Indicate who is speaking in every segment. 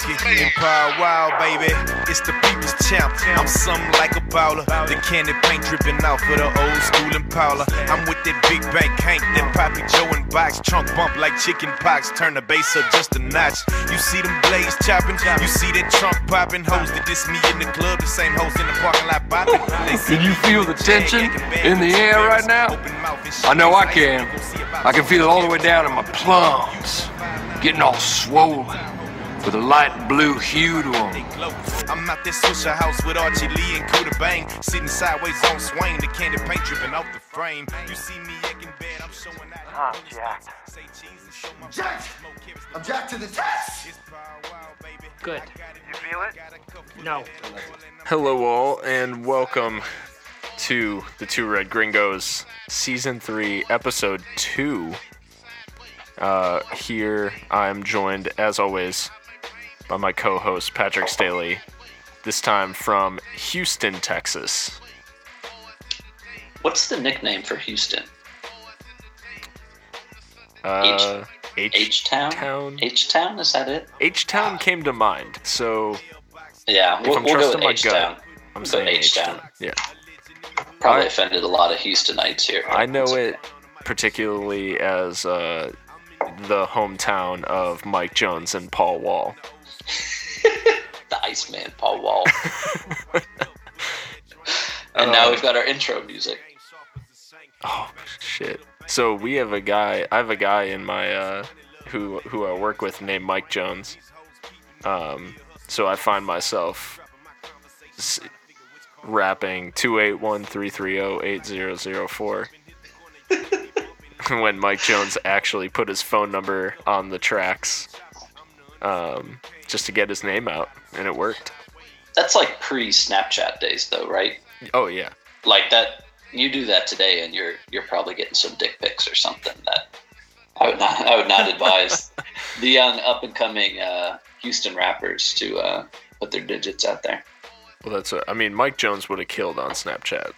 Speaker 1: Empire wild, baby. It's the people's champ. I'm something like a baller. The candy paint dripping off of the old school Impala. I'm with that big bank Hank, that Poppy Joe and box. Trunk bump like chicken pox. Turn the bass up just a notch. You see them blades chopping. You see that trunk popping. Hoes that diss me in the club. The same hoes in the parking lot bopping.
Speaker 2: Can you feel the tension in the air right now? I know I can. I can feel it all the way down in my plums, getting all swollen with a light blue hue to them.
Speaker 1: I'm out there Swishahouse with Archie Lee and Cuda Bang. Sitting sideways on Swain, the candy paint dripping off the frame. You see me egg in bed, I'm showing out.
Speaker 3: I'm jacked.
Speaker 1: Say cheese and show my
Speaker 4: Jacked. I'm jacked to the test.
Speaker 3: Good.
Speaker 4: You feel it?
Speaker 3: No.
Speaker 5: Hello, all, and welcome to the Two Red Gringos, Season 3, Episode 2. Uh, here I'm joined, as always, by my co host, Patrick Staley, this time from Houston, Texas.
Speaker 6: What's the nickname for Houston?
Speaker 5: Uh, H
Speaker 6: H Town. H Town. Is that it?
Speaker 5: H Town came to mind, so
Speaker 6: Yeah, we'll, we'll go with H Town.
Speaker 5: I'm
Speaker 6: Go
Speaker 5: saying
Speaker 6: H. Town.
Speaker 5: Yeah.
Speaker 6: Probably
Speaker 5: I-
Speaker 6: offended a lot of Houstonites here.
Speaker 5: I know it particularly as uh, the hometown of Mike Jones and Paul Wall.
Speaker 6: The Iceman, Paul Wall. and now we've got our intro music.
Speaker 5: Oh shit! So we have a guy. I have a guy in my uh, who who I work with named Mike Jones. Um, so I find myself s- rapping two eight one three three zero eight zero zero four. When Mike Jones actually put his phone number on the tracks, um, just to get his name out, and it worked.
Speaker 6: That's like pre-Snapchat days, though, right?
Speaker 5: Oh yeah,
Speaker 6: Like that. You do that today, and you're you're probably getting some dick pics or something. That I would not I would not advise the young up and coming uh, Houston rappers to uh, put their digits out there.
Speaker 5: Well, that's what I mean. Mike Jones would have killed on Snapchat.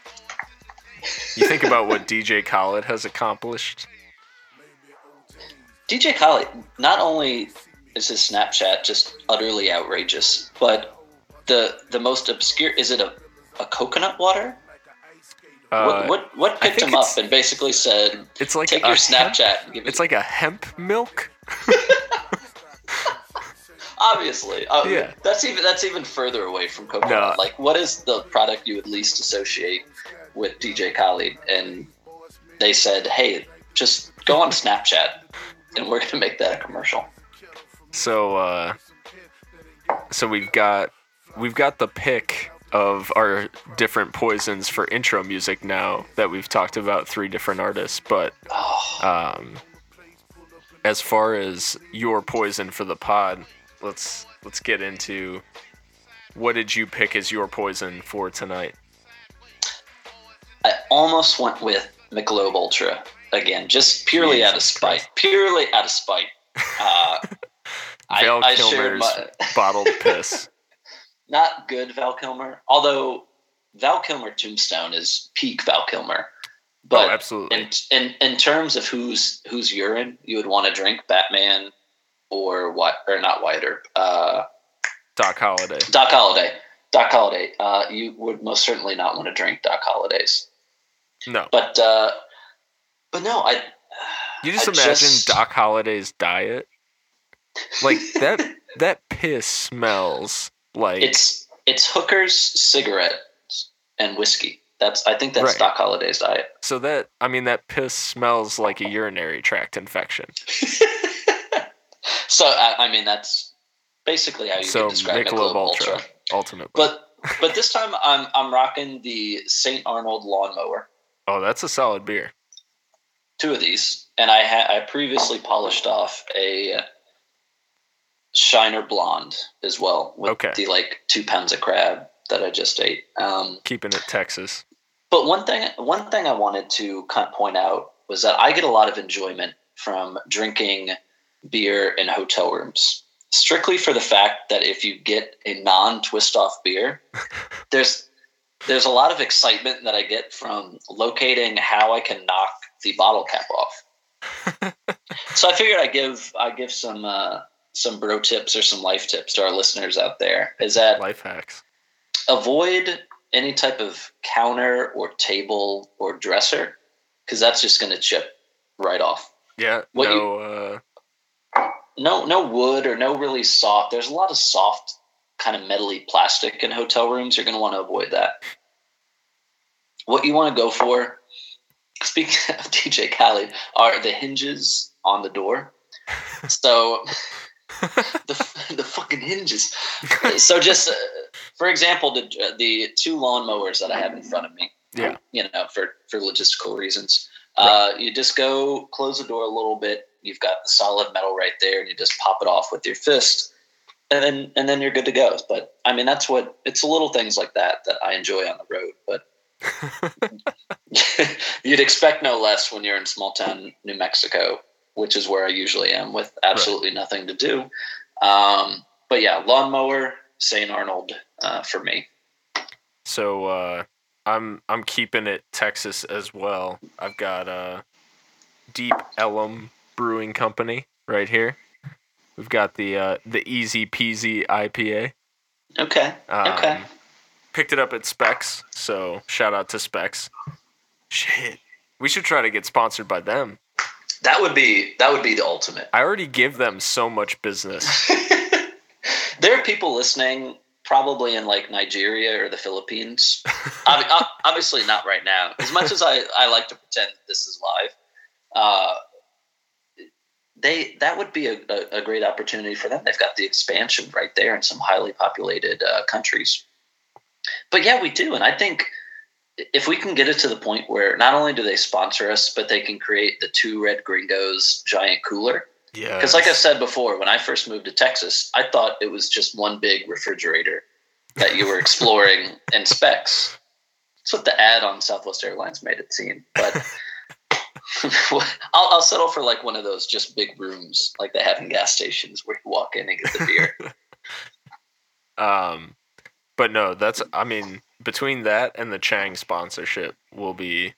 Speaker 5: You think about what DJ Khaled has accomplished.
Speaker 6: DJ Khaled, not only is his Snapchat just utterly outrageous, but the the most obscure is it a, a coconut water?
Speaker 5: Uh,
Speaker 6: what what what picked him up and basically said,
Speaker 5: It's like
Speaker 6: "Take your
Speaker 5: hemp-
Speaker 6: Snapchat and give
Speaker 5: It's like a hemp milk.
Speaker 6: obviously, uh,
Speaker 5: Yeah.
Speaker 6: that's even that's even further away from coconut.
Speaker 5: No.
Speaker 6: Like, what is the product you would least associate with DJ Khaled? And they said, "Hey, just go on Snapchat, and we're gonna make that a commercial."
Speaker 5: So, uh, so we've got we've got the pick of our different poisons for intro music now that we've talked about three different artists. But um, as far as your poison for the pod, let's let's get into what did you pick as your poison for tonight?
Speaker 6: I almost went with Michelob Ultra again, just purely out of spite.
Speaker 5: Christ.
Speaker 6: Purely out of spite. Uh,
Speaker 5: Val
Speaker 6: I
Speaker 5: Kilmer's
Speaker 6: my,
Speaker 5: bottled piss.
Speaker 6: not good Val Kilmer, although Val Kilmer Tombstone is peak Val Kilmer. But
Speaker 5: oh, absolutely.
Speaker 6: in, in in terms of whose whose urine you would want to drink, Batman or what or not Earp, uh,
Speaker 5: Doc Holliday.
Speaker 6: Doc Holliday. Doc Holliday. Uh, you would most certainly not want to drink Doc Holliday's.
Speaker 5: No,
Speaker 6: But uh, but no, I
Speaker 5: you just
Speaker 6: I
Speaker 5: imagine
Speaker 6: just-
Speaker 5: Doc Holliday's diet. Like that that piss smells like
Speaker 6: it's it's hookers, cigarettes, and whiskey. That's I think that's
Speaker 5: Right.
Speaker 6: Doc Holliday's diet.
Speaker 5: so that I mean that piss smells like a urinary tract infection.
Speaker 6: So I, I mean that's basically how you
Speaker 5: so
Speaker 6: can describe
Speaker 5: Michelob
Speaker 6: Michelob
Speaker 5: Ultra,
Speaker 6: Ultra.
Speaker 5: ultimately.
Speaker 6: But but this time I'm I'm rocking the St. Arnold lawnmower.
Speaker 5: oh, that's a solid beer.
Speaker 6: Two of these, and I had I previously polished off a uh, Shiner Blonde as well with
Speaker 5: Okay.
Speaker 6: the like two pounds of crab that I just ate. Um,
Speaker 5: Keeping it Texas.
Speaker 6: But one thing, one thing I wanted to kind of point out was that I get a lot of enjoyment from drinking beer in hotel rooms, strictly for the fact that if you get a non-twist off beer, there's there's a lot of excitement that I get from locating how I can knock the bottle cap off. so I figured I give I give some uh, some bro tips or some life tips to our listeners out there. Is that
Speaker 5: life hacks?
Speaker 6: Avoid any type of counter or table or dresser because that's just going to chip right off.
Speaker 5: Yeah.
Speaker 6: What
Speaker 5: no.
Speaker 6: you-
Speaker 5: uh,
Speaker 6: No, no wood or no really soft. There's a lot of soft, kind of metally plastic in hotel rooms. You're going to want to avoid that. What you want to go for, speaking of DJ Khaled, are the hinges on the door. So the the fucking hinges. So just uh, for example, the the two lawnmowers that I have in front of me.
Speaker 5: Yeah.
Speaker 6: You know, for for logistical reasons. Uh, you just go close the door a little bit. You've got the solid metal right there, and you just pop it off with your fist, and then and then you're good to go. But I mean, that's what it's little things like that that I enjoy on the road. But you'd expect no less when you're in small town New Mexico, which is where I usually am with absolutely nothing to do. Um, but yeah, lawnmower, St. Arnold uh, for me.
Speaker 5: So uh, I'm I'm keeping it Texas as well. I've got a Deep Ellum Brewing Company right here. We've got the uh, the Easy Peasy IPA.
Speaker 6: Okay.
Speaker 5: Um,
Speaker 6: okay.
Speaker 5: Picked it up at Specs, so shout out to Specs. Shit, we should try to get sponsored by them.
Speaker 6: That would be that would be the ultimate.
Speaker 5: I already give them so much business.
Speaker 6: There are people listening, probably in like Nigeria or the Philippines. Ob- ob- obviously, not right now. As much as I, I like to pretend this is live, uh, they that would be a, a, a great opportunity for them. They've got the expansion right there in some highly populated uh, countries. But yeah, we do, and I think if we can get it to the point where not only do they sponsor us, but they can create the two Red Gringos giant cooler.
Speaker 5: Yeah,
Speaker 6: Because, like I said before, when I first moved to Texas, I thought it was just one big refrigerator that you were exploring in specs. That's what the ad on Southwest Airlines made it seem. But I'll, I'll settle for like one of those just big rooms like they have in gas stations where you walk in and get the beer.
Speaker 5: Um, but no, that's I mean between that and the Chang sponsorship, will be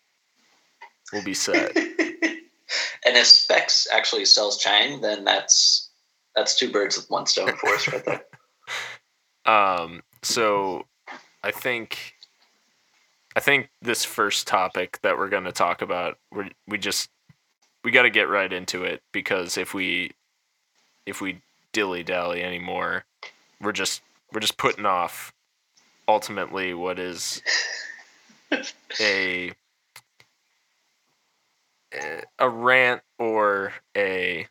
Speaker 5: will be set.
Speaker 6: and if Specs actually sells Chang, then that's that's two birds with one stone for us right there.
Speaker 5: Um, so I think I think this first topic that we're going to talk about, we we just we got to get right into it because if we if we dilly dally anymore, we're just we're just putting off ultimately what is a a rant or a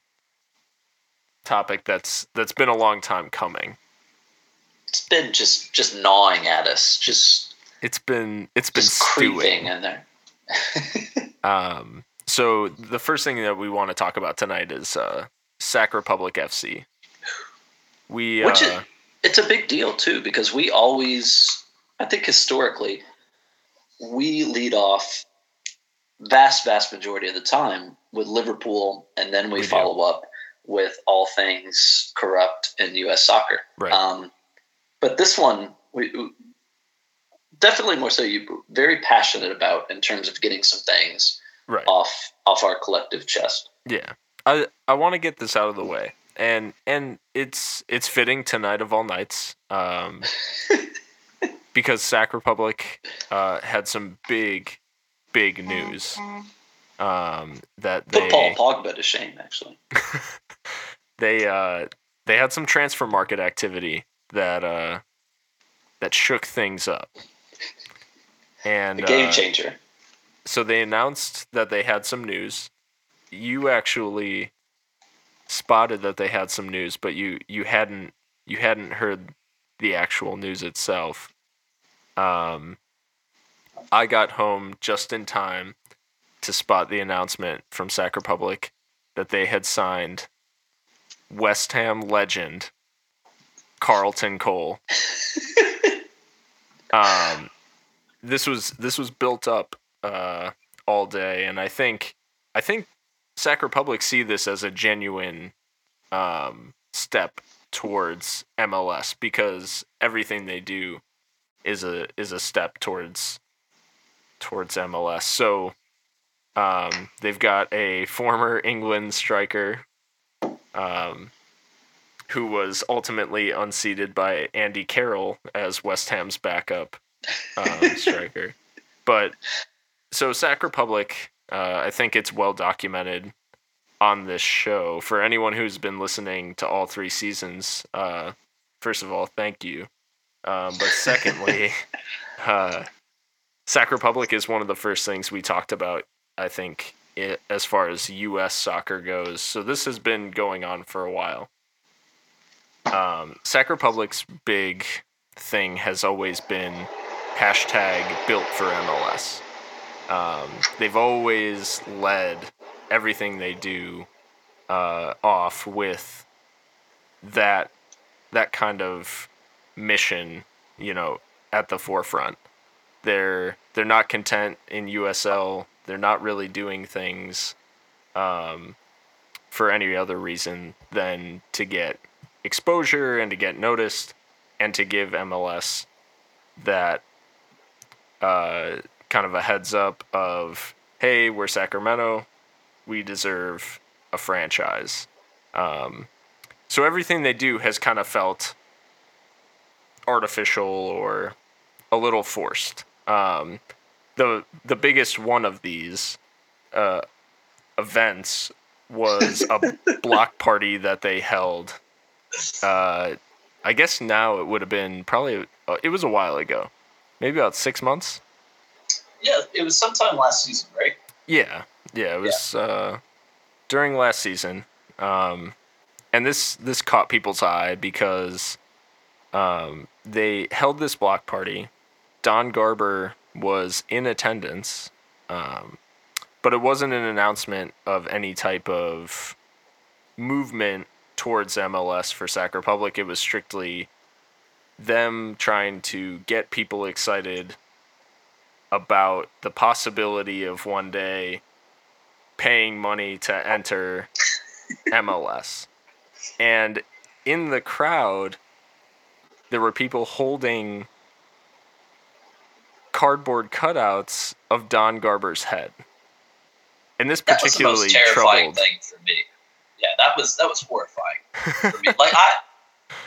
Speaker 5: topic that's that's been a long time coming.
Speaker 6: It's been just just gnawing at us, just
Speaker 5: It's been it's been
Speaker 6: creeping in there.
Speaker 5: Um, so the first thing that we want to talk about tonight is uh, Sac Republic FC. We
Speaker 6: Which is
Speaker 5: uh,
Speaker 6: it's a big deal too because we always I think historically we lead off vast vast majority of the time with Liverpool and then we,
Speaker 5: We do.
Speaker 6: follow up with all things corrupt in US soccer.
Speaker 5: Right.
Speaker 6: Um, but this one we we- definitely more so you very passionate about in terms of getting some things
Speaker 5: right.
Speaker 6: off off our collective chest.
Speaker 5: Yeah. I I want to get this out of the way. And and it's it's fitting tonight of all nights. Um because Sac Republic uh had some big big news. Um that
Speaker 6: Put
Speaker 5: they
Speaker 6: Paul Pogba to shame actually.
Speaker 5: they uh they had some transfer market activity that uh that shook things up. And
Speaker 6: A game
Speaker 5: uh,
Speaker 6: changer.
Speaker 5: so they announced that they had some news. You actually spotted that they had some news, but you you hadn't you hadn't heard the actual news itself. Um, I got home just in time to spot the announcement from Sac Republic that they had signed West Ham legend Carlton Cole. um, this was this was built up uh, all day, and I think I think Sac Republic see this as a genuine um, step towards MLS because everything they do is a is a step towards towards MLS. So um, they've got a former England striker, um, who was ultimately unseated by Andy Carroll as West Ham's backup um, striker. But so Sac Republic, uh, I think it's well documented on this show. For anyone who's been listening to all three seasons, uh, first of all, thank you. Um, but secondly, uh, Sac Republic is one of the first things we talked about, I think, it, as far as U.S. soccer goes. So this has been going on for a while. Um, Sac Republic's big thing has always been hashtag built for MLS. Um, they've always led everything they do uh, off with that that kind of mission, you know, at the forefront. They're they're not content in USL. They're not really doing things um, for any other reason than to get exposure and to get noticed and to give MLS that uh, kind of a heads up of, hey, we're Sacramento, we deserve a franchise. Um, so everything they do has kind of felt artificial or a little forced. Um, the the biggest one of these uh, events was a block party that they held. Uh, I guess now it would have been probably uh, it was a while ago, maybe about six months.
Speaker 6: Yeah, it was sometime last season, right?
Speaker 5: Yeah, yeah, it was yeah. Uh, during last season, um, and this this caught people's eye because um, they held this block party. Don Garber was in attendance, um, but it wasn't an announcement of any type of movement towards MLS for Sac Republic. It was strictly them trying to get people excited about the possibility of one day paying money to enter MLS. And in the crowd, there were people holding cardboard cutouts of Don Garber's head. And this particularly
Speaker 6: that was the most terrifying
Speaker 5: troubled.
Speaker 6: thing for me. Yeah, that was that was horrifying for me. like I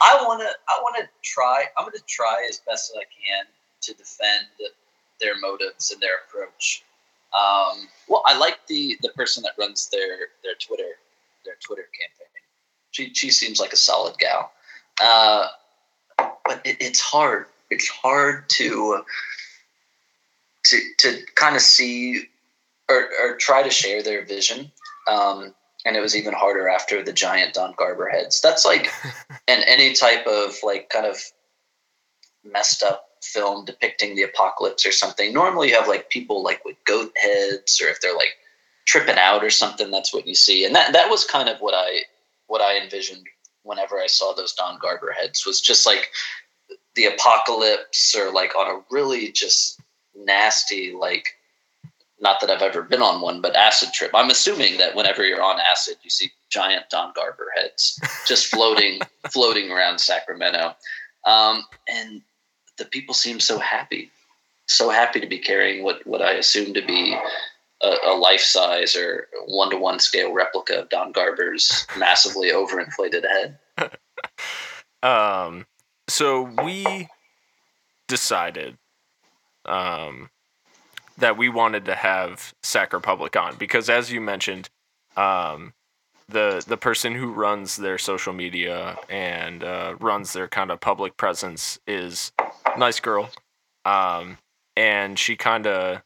Speaker 6: I want to I want to try I'm going to try as best as I can to defend their motives and their approach. Um, well, I like the the person that runs their their Twitter their Twitter campaign. She she seems like a solid gal. Uh, but it, it's hard. It's hard to to to kind of see or, or try to share their vision. Um, and it was even harder after the giant Don Garber heads. That's like, and any type of like kind of messed up film depicting the apocalypse or something. Normally, you have like people like with goat heads, or if they're like tripping out or something. That's what you see, and that that was kind of what I what I envisioned whenever I saw those Don Garber heads was just like the apocalypse or like on a really just nasty like not that I've ever been on one, but acid trip. I'm assuming that whenever you're on acid, you see giant Don Garber heads just floating, floating around Sacramento. Um, and the people seem so happy, so happy to be carrying what, what I assume to be a, a life size or one to one scale replica of Don Garber's massively overinflated head.
Speaker 5: um, so we decided um, that we wanted to have Sac Republic on because, as you mentioned, um, the the person who runs their social media and uh, runs their kind of public presence is nice girl, um, and she kind of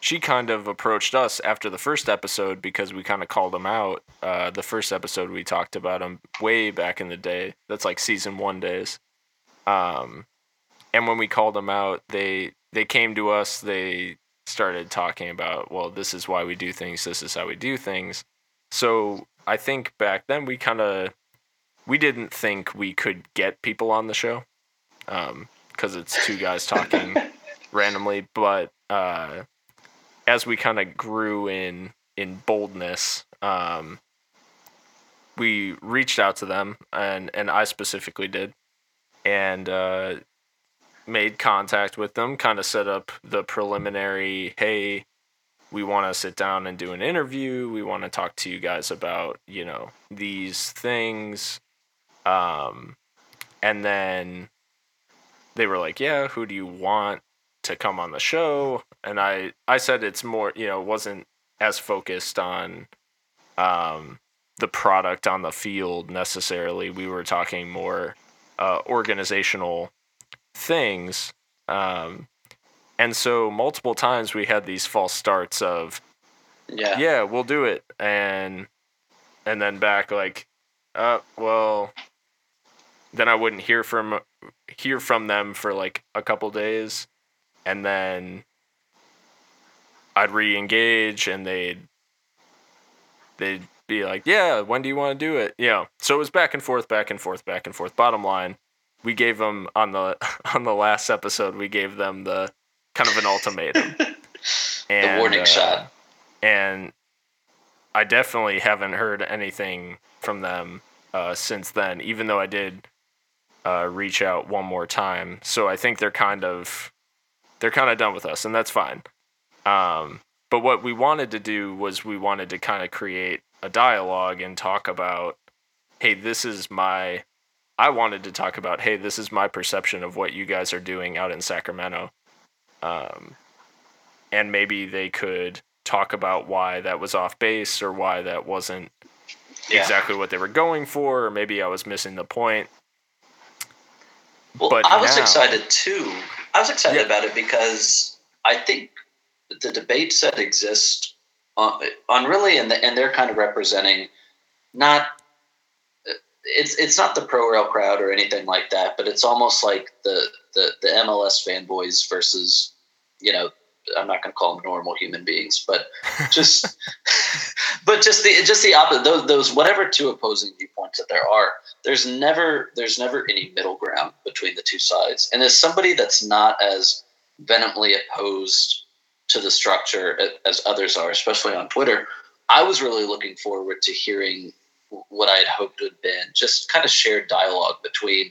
Speaker 5: she kind of approached us after the first episode because we kind of called him out. Uh, the first episode we talked about him way back in the day. That's like season one days. Um, and when we called them out, they they came to us. They started talking about, well, this is why we do things. This is how we do things. So I think back then we kind of we didn't think we could get people on the show because um, it's two guys talking randomly. But uh, as we kind of grew in in boldness, um, we reached out to them, and and I specifically did, and uh, made contact with them, kind of set up the preliminary hey, we want to sit down and do an interview. We want to talk to you guys about, you know, these things. Um, and then they were like, "Yeah, who do you want to come on the show?" And I I said it's more, you know, wasn't as focused on um, the product on the field necessarily. We were talking more uh, organizational things. Um, and so multiple times we had these false starts of,
Speaker 6: Yeah.
Speaker 5: yeah, we'll do it, and and then back like, uh, well, then I wouldn't hear from hear from them for like a couple days, and then I'd re-engage, and they'd they'd be like, yeah, when do you want to do it? Yeah. So it was back and forth, back and forth, back and forth. Bottom line, we gave them on the on the last episode, we gave them the kind of an ultimatum.
Speaker 6: And, the warning
Speaker 5: uh,
Speaker 6: shot.
Speaker 5: and I definitely haven't heard anything from them uh, since then. Even though I did uh, reach out one more time, so I think they're kind of they're kind of done with us, and that's fine. Um, but what we wanted to do was we wanted to kind of create a dialogue and talk about, hey, this is my. I wanted to talk about, hey, this is my perception of what you guys are doing out in Sacramento. Um, and maybe they could talk about why that was off base or why that wasn't
Speaker 6: Yeah.
Speaker 5: exactly what they were going for, or maybe I was missing the point.
Speaker 6: Well,
Speaker 5: But
Speaker 6: I was
Speaker 5: now-
Speaker 6: excited too. I was excited
Speaker 5: Yeah.
Speaker 6: about it because I think the debates that exist on, on really, and, the, and they're kind of representing not. It's it's not the pro rel crowd or anything like that, but it's almost like the the, the MLS fanboys versus, you know, I'm not going to call them normal human beings, but just but just the just the opposite those those whatever two opposing viewpoints that there are there's never there's never any middle ground between the two sides. And as somebody that's not as vehemently opposed to the structure as others are especially on twitter i was really looking forward to hearing what i had hoped would been just kind of shared dialogue between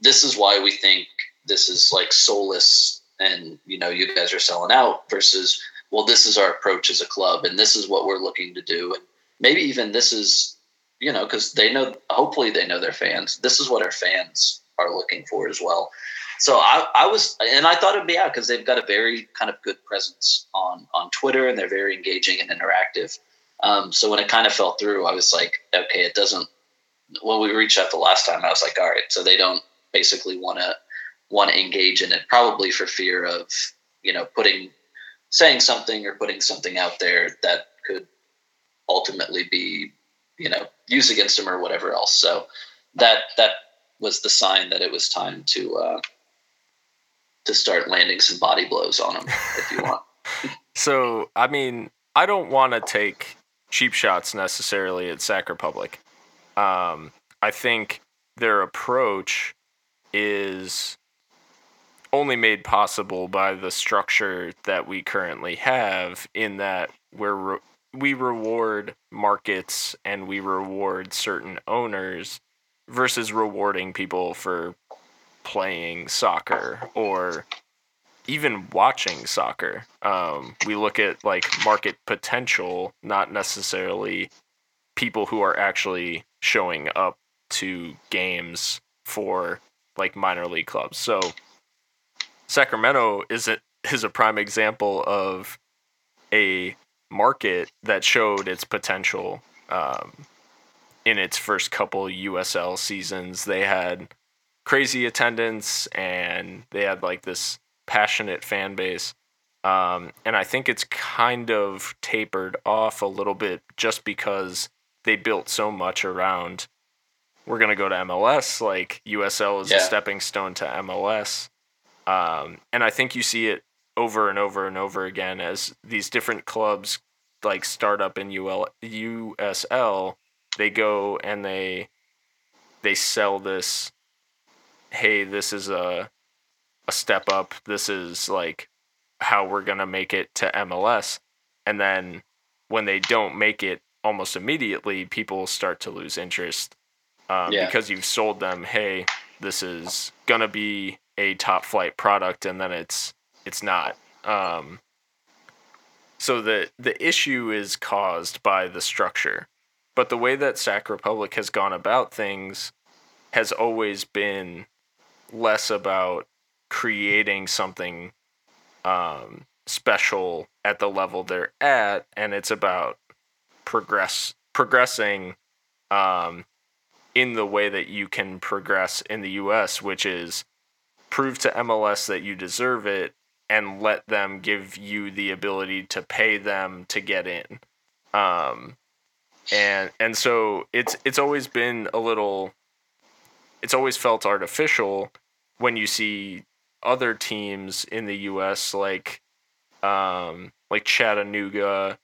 Speaker 6: this is why we think this is like soulless and you know you guys are selling out versus well this is our approach as a club and this is what we're looking to do. And maybe even this is you know because they know hopefully they know their fans. This is what our fans are looking for as well. So i, I was and i thought it'd be out because they've got a very kind of good presence on on twitter and they're very engaging and interactive. Um, so when it kind of fell through i was like okay it doesn't when we reached out the last time i was like all right so they don't basically want to want to engage in it probably for fear of you know putting saying something or putting something out there that could ultimately be you know used against him or whatever else so that that was the sign that it was time to uh to start landing some body blows on him if you want
Speaker 5: So, I mean, I don't want to take cheap shots necessarily at Sac Republic. Um, I think their approach is only made possible by the structure that we currently have, in that we're re- we reward markets and we reward certain owners versus rewarding people for playing soccer or even watching soccer. Um, we look at like market potential, not necessarily people who are actually showing up to games for like minor league clubs. So Sacramento is a, is a prime example of a market that showed its potential um, in its first couple USL seasons. They had crazy attendance and they had like this passionate fan base. Um, and I think it's kind of tapered off a little bit just because they built so much around we're going to go to MLS. Like USL is
Speaker 6: Yeah.
Speaker 5: a stepping stone to MLS. Um, and I think you see it over and over and over again as these different clubs like start up in UL, USL. They go and they they sell this. Hey, this is a a step up. This is like how we're gonna make it to MLS. And then when they don't make it almost immediately, people start to lose interest um,
Speaker 6: Yeah.
Speaker 5: because you've sold them. Hey, this is gonna be a top flight product, and then it's it's not. Um, so the the issue is caused by the structure, but the way that Sac Republic has gone about things has always been less about creating something um, special at the level they're at, and it's about progress progressing um, in the way that you can progress in the U.S., which is prove to MLS that you deserve it and let them give you the ability to pay them to get in. Um, and and so it's it's always been a little it's always felt artificial when you see other teams in the US like um like Chattanooga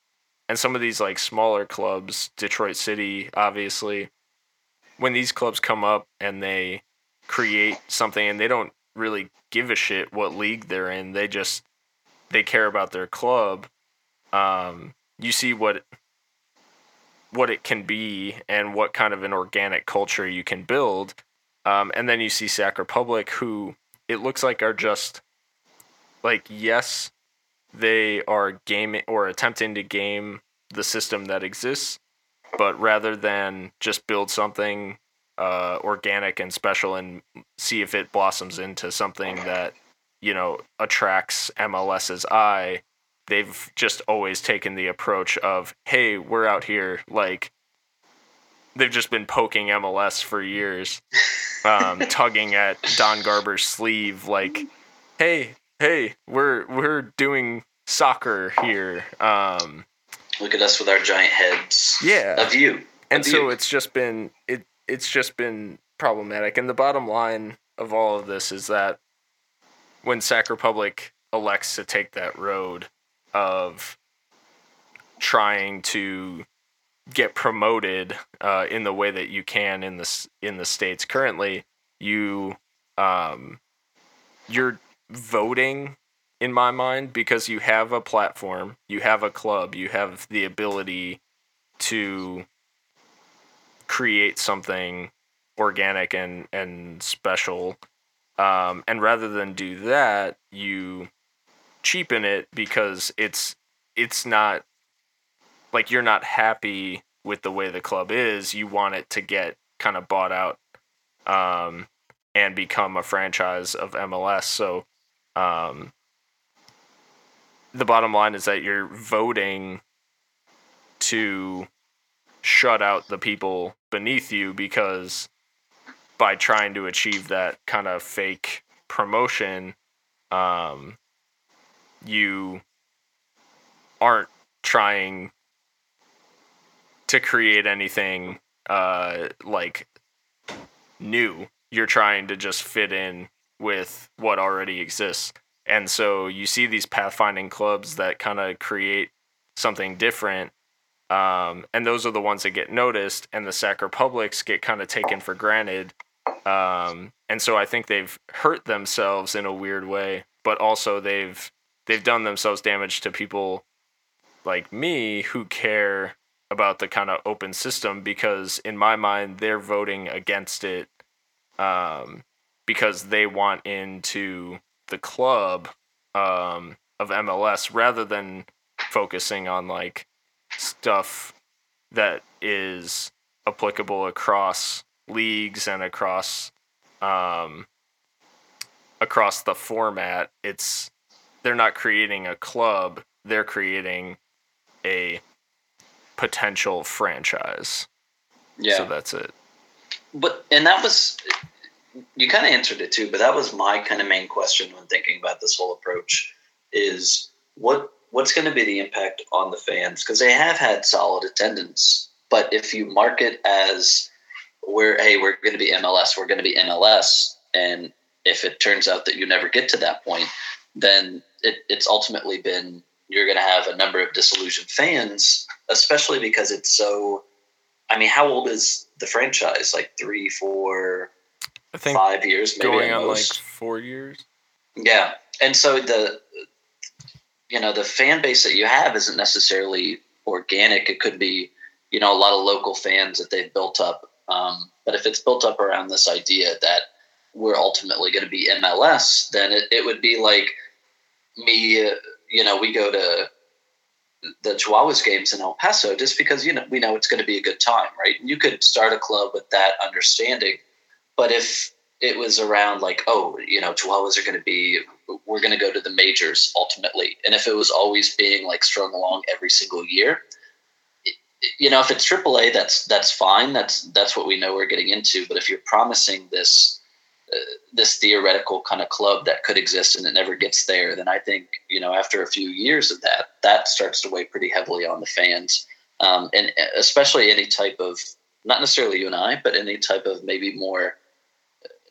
Speaker 5: and some of these like smaller clubs, Detroit City obviously when these clubs come up and they create something and they don't really give a shit what league they're in. They just they care about their club. Um, you see what what it can be and what kind of an organic culture you can build. Um, and then you see Sac Republic, who it looks like are just like yes, they are gaming or attempting to game the system that exists, but rather than just build something uh, organic and special and see if it blossoms into something that you know attracts MLS's eye. They've just always taken the approach of, "Hey, we're out here." Like they've just been poking MLS for years, um, tugging at Don Garber's sleeve, like, "Hey, hey, we're we're doing soccer here." Um,
Speaker 6: Look at us with our giant heads.
Speaker 5: Yeah,
Speaker 6: of you.
Speaker 5: And so it's just been it it's just been problematic. And the bottom line of all of this is that when Sac Republic elects to take that road of trying to get promoted uh, in the way that you can in the in the states currently, you um, you're voting in my mind because you have a platform, you have a club, you have the ability to create something organic and and special. Um, and rather than do that you cheapen it because it's it's not like you're not happy with the way the club is. You want it to get kind of bought out um, and become a franchise of MLS so um, the bottom line is that you're voting to shut out the people beneath you because by trying to achieve that kind of fake promotion, um, you aren't trying to create anything uh, like new. You're trying to just fit in with what already exists. And so you see these pathfinding clubs that kind of create something different um, and those are the ones that get noticed, and the Sac Republics get kind of taken for granted. Um, and so I think they've hurt themselves in a weird way, but also they've they've done themselves damage to people like me who care about the kind of open system because in my mind they're voting against it um, because they want into the club um, of MLS rather than focusing on like stuff that is applicable across leagues and across um, across the format. It's they're not creating a club; they're creating a potential franchise.
Speaker 6: Yeah.
Speaker 5: So that's it.
Speaker 6: But and that was you kind of answered it too, but that was my kind of main question when thinking about this whole approach is what what's going to be the impact on the fans? Because they have had solid attendance, but if you market as we're hey we're going to be MLS, we're going to be MLS, and if it turns out that you never get to that point, then it, it's ultimately been you're going to have a number of disillusioned fans, especially because it's so. I mean, how old is the franchise? Like three, four,
Speaker 5: I think
Speaker 6: five years, maybe
Speaker 5: going on like four years.
Speaker 6: Yeah, and so the you know the fan base that you have isn't necessarily organic. It could be you know a lot of local fans that they've built up. Um, but if it's built up around this idea that we're ultimately going to be MLS, then it, it would be like me. You know, we go to the Chihuahuas games in El Paso just because you know we know it's going to be a good time, right? You could start a club with that understanding, but if it was around like, oh, you know, Chihuahuas are going to be, we're going to go to the majors ultimately, and if it was always being like strung along every single year, you know, if it's AAA, that's that's fine. That's that's what we know we're getting into. But if you're promising this uh, this theoretical kind of club that could exist and it never gets there, then I think you know after a few years of that, that starts to weigh pretty heavily on the fans, um, and especially any type of not necessarily you and I, but any type of maybe more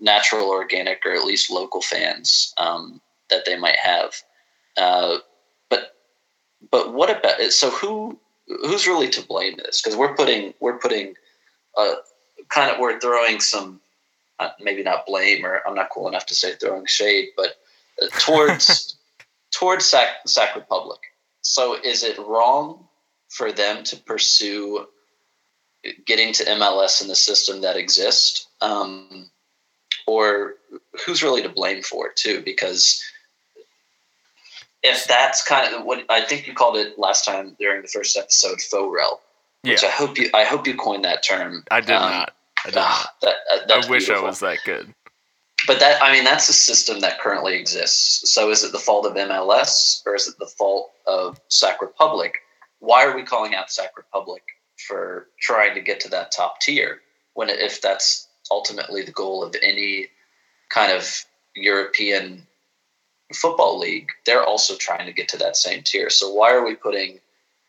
Speaker 6: natural, organic, or at least local fans um, that they might have. Uh, but but what about so who who's really to blame in this? Because we're putting we're putting uh, kind of we're throwing some uh, maybe not blame or I'm not cool enough to say throwing shade, but uh, towards towards Sac, Sac Republic. So is it wrong for them to pursue getting to MLS in the system that exists? Um, or who's really to blame for it too? Because if that's kind of what I think you called it last time during the first episode, faux rel. Which yeah. I hope you I hope you coined that term.
Speaker 5: I did um, not. I did uh, not. That, uh, I wish beautiful. I was that good.
Speaker 6: But that I mean that's a system that currently exists. So is it the fault of MLS or is it the fault of Sac Republic? Why are we calling out Sac Republic for trying to get to that top tier when if that's ultimately the goal of any kind of European football league, they're also trying to get to that same tier. So why are we putting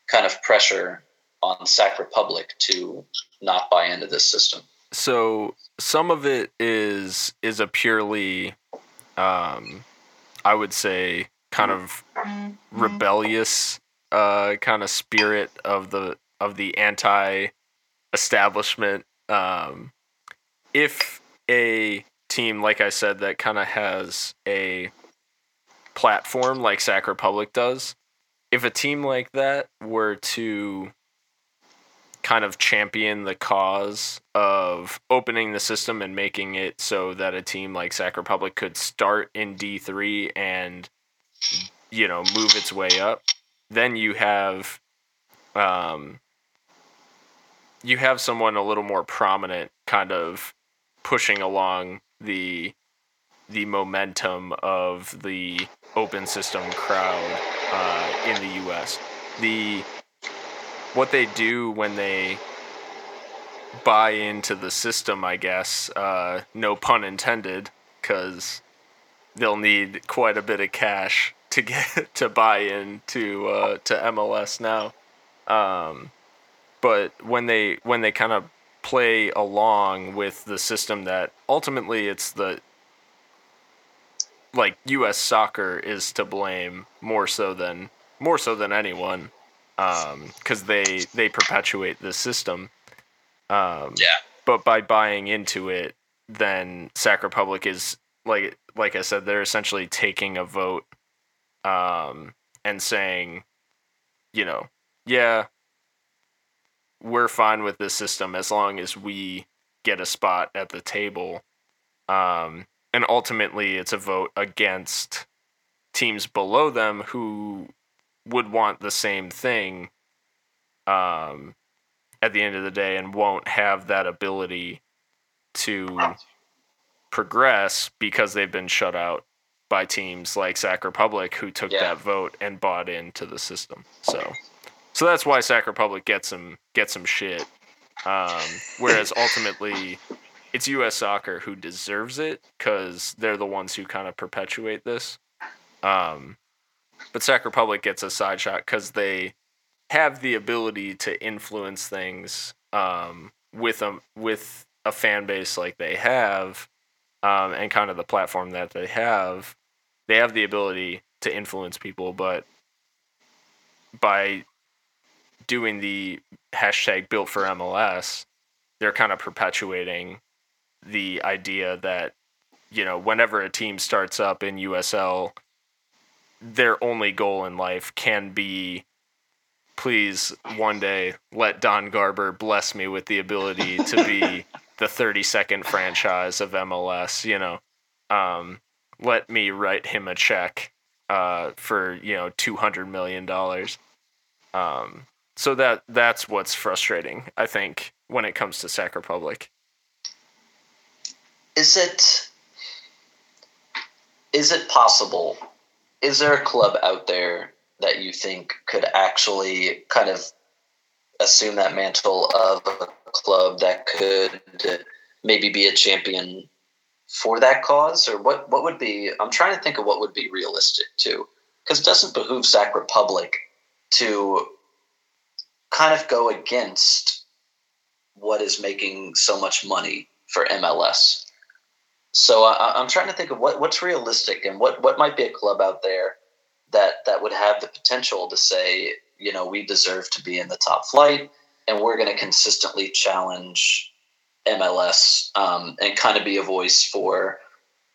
Speaker 6: kind of pressure on Sac Republic to not buy into this system?
Speaker 5: So some of it is is a purely, um, I would say, kind of rebellious uh, kind of spirit of the of the anti-establishment. Um, if a team, like I said, that kind of has a platform like Sac Republic does, if a team like that were to kind of champion the cause of opening the system and making it so that a team like Sac Republic could start in D3 and you know move its way up, then you have um you have someone a little more prominent kind of pushing along the the momentum of the open system crowd uh, in the U.S. The what they do when they buy into the system, I guess, uh, no pun intended, because they'll need quite a bit of cash to get to buy into uh, to MLS now. Um, but when they when they kind of play along with the system that ultimately it's the like U.S. soccer is to blame more so than more so than anyone, because um, they they perpetuate this system. Um,
Speaker 6: yeah.
Speaker 5: But by buying into it, then Sac Republic is like like I said, they're essentially taking a vote, um, and saying, you know, yeah, we're fine with this system as long as we get a spot at the table. Um, and ultimately it's a vote against teams below them who would want the same thing um, at the end of the day and won't have that ability to progress because they've been shut out by teams like Sac Republic who took yeah. that vote and bought into the system. So so that's why Sac Republic gets some gets some shit. Um, whereas ultimately it's U.S. Soccer who deserves it because they're the ones who kind of perpetuate this. Um, but Sac Republic gets a side shot because they have the ability to influence things um, with a with a fan base like they have, um, and kind of the platform that they have. They have the ability to influence people, but by doing the hashtag built for MLS, they're kind of perpetuating the idea that you know whenever a team starts up in USL their only goal in life can be please one day let Don Garber bless me with the ability to be the 32nd franchise of MLS, you know. Um, let me write him a check uh, for, you know, 200 million dollars. Um, so that that's what's frustrating, I think, when it comes to Sac Republic.
Speaker 6: is it is it possible? Is there a club out there that you think could actually kind of assume that mantle of a club that could maybe be a champion for that cause or what what would be i'm trying to think of what would be realistic too because it doesn't behoove sac republic to kind of go against what is making so much money for mls so I, i'm trying to think of what, what's realistic and what, what might be a club out there that that would have the potential to say you know we deserve to be in the top flight and we're going to consistently challenge MLS um, and kind of be a voice for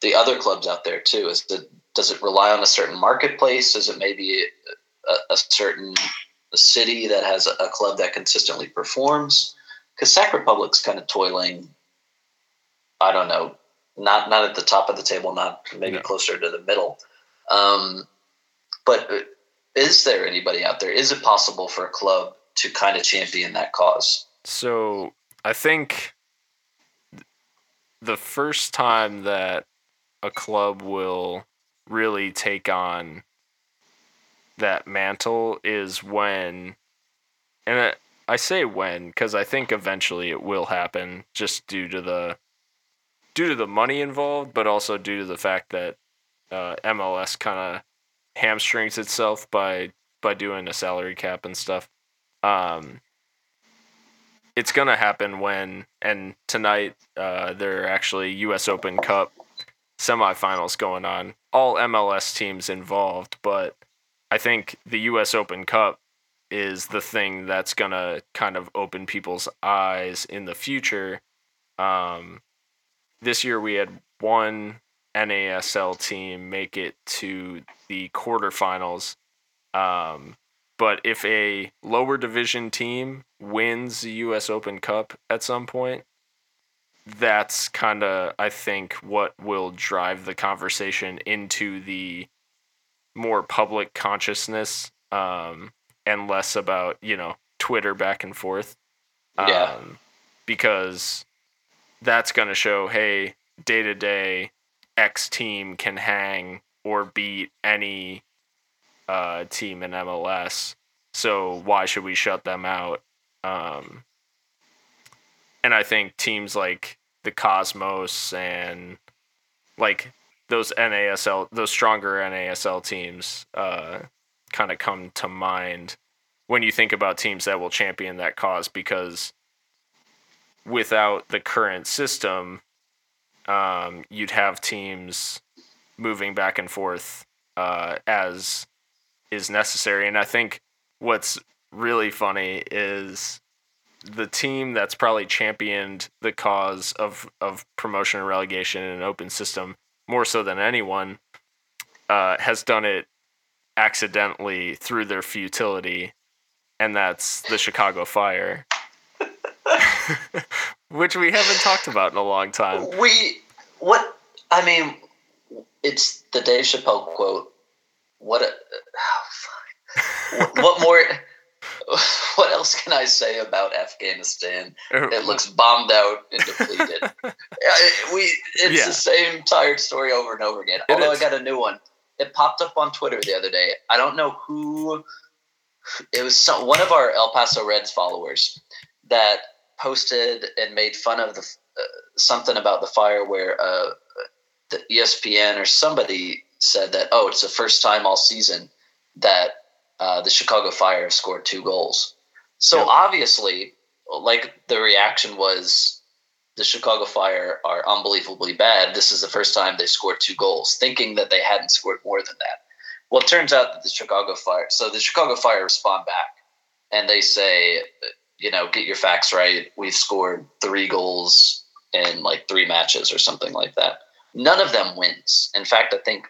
Speaker 6: the other clubs out there too. Is it does it rely on a certain marketplace? Is it maybe a, a certain city that has a, a, club that consistently performs? Because Sac Republic's kind of toiling. I don't know, not not at the top of the table, not maybe no. closer to the middle. Um, but uh, is there anybody out there? Is it possible for a club to kind of champion that cause?
Speaker 5: So I think the first time that a club will really take on that mantle is when, and I say when because I think eventually it will happen, just due to the due to the money involved, but also due to the fact that uh, MLS kind of hamstrings itself by by doing a salary cap and stuff. Um, it's gonna happen when and tonight uh, there are actually U.S. Open Cup semifinals going on. All MLS teams involved, but I think the U.S. Open Cup is the thing that's gonna kind of open people's eyes in the future. Um, this year we had one NASL team make it to the quarterfinals. Um, but if a lower division team wins the US Open Cup at some point, that's kind of I think what will drive the conversation into the more public consciousness um, and less about you know Twitter back and forth.
Speaker 6: Yeah. Um,
Speaker 5: because that's going to show, hey, day to day, X team can hang or beat any uh, team in MLS. So why should we shut them out? Um, and I think teams like the Cosmos and like those NASL, those stronger NASL teams, uh, kind of come to mind when you think about teams that will champion that cause because without the current system, um, you'd have teams moving back and forth uh, as is necessary. And I think what's really funny is the team that's probably championed the cause of, of promotion and relegation in an open system more so than anyone uh, has done it accidentally through their futility, and that's the Chicago Fire. Which we haven't talked about in a long time.
Speaker 6: We what I mean, it's the Dave Chappelle quote. What a what more? What else can I say about Afghanistan? It looks bombed out and depleted. we it's yeah. the same tired story over and over again. Although I got a new one. It popped up on Twitter the other day. I don't know who. It was some, one of our El Paso Reds followers that posted and made fun of the uh, something about the fire where uh, the ESPN or somebody said that oh it's the first time all season that uh, the Chicago Fire scored two goals. So yep. obviously, like the reaction was, the Chicago Fire are unbelievably bad. This is the first time they scored two goals, thinking that they hadn't scored more than that. Well, it turns out that the Chicago Fire, so the Chicago Fire respond back and they say, you know, get your facts right. We've scored three goals in like three matches or something like that. None of them wins. In fact, I think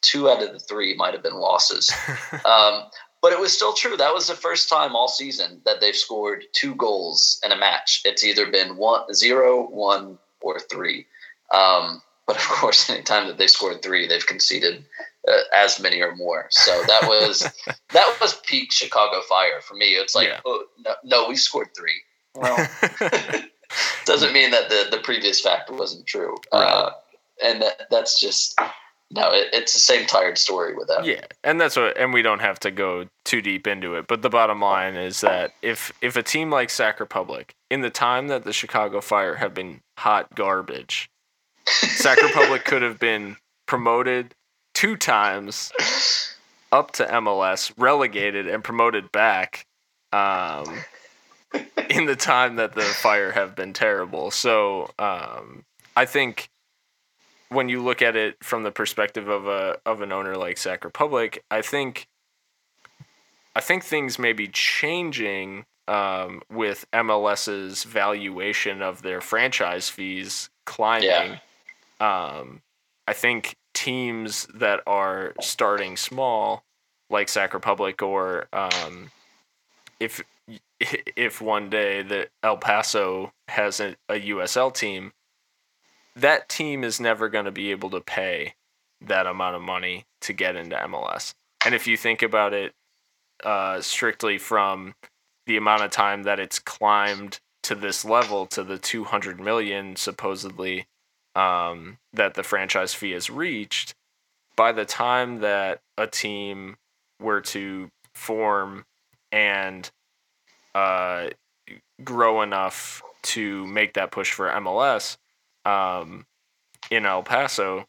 Speaker 6: two out of the three might have been losses. um, but it was still true. That was the first time all season that they've scored two goals in a match. It's either been one, zero, one, or three. Um, but of course, anytime that they scored three, they've conceded uh, as many or more. So that was that was peak Chicago Fire for me. It's like, yeah. oh, no, no, we scored three. Well, doesn't mean that the the previous fact wasn't true.
Speaker 5: Right.
Speaker 6: Uh, and that, that's just no. It, it's the same tired story with that.
Speaker 5: Yeah, and that's what, and we don't have to go too deep into it. But the bottom line is that if if a team like Sac Republic, in the time that the Chicago Fire have been hot garbage, Sac Republic could have been promoted two times up to MLS, relegated, and promoted back. Um, in the time that the Fire have been terrible, so um, I think when you look at it from the perspective of a of an owner like Sac Republic, I think I think things may be changing um, with MLS's valuation of their franchise fees climbing. Um, I think teams that are starting small, like Sac Republic, or um, if if one day that El Paso has a, a USL team, that team is never going to be able to pay that amount of money to get into MLS. And if you think about it uh, strictly from the amount of time that it's climbed to this level, to the 200 million supposedly um, that the franchise fee has reached, by the time that a team were to form and uh, grow enough to make that push for MLS, um, in El Paso,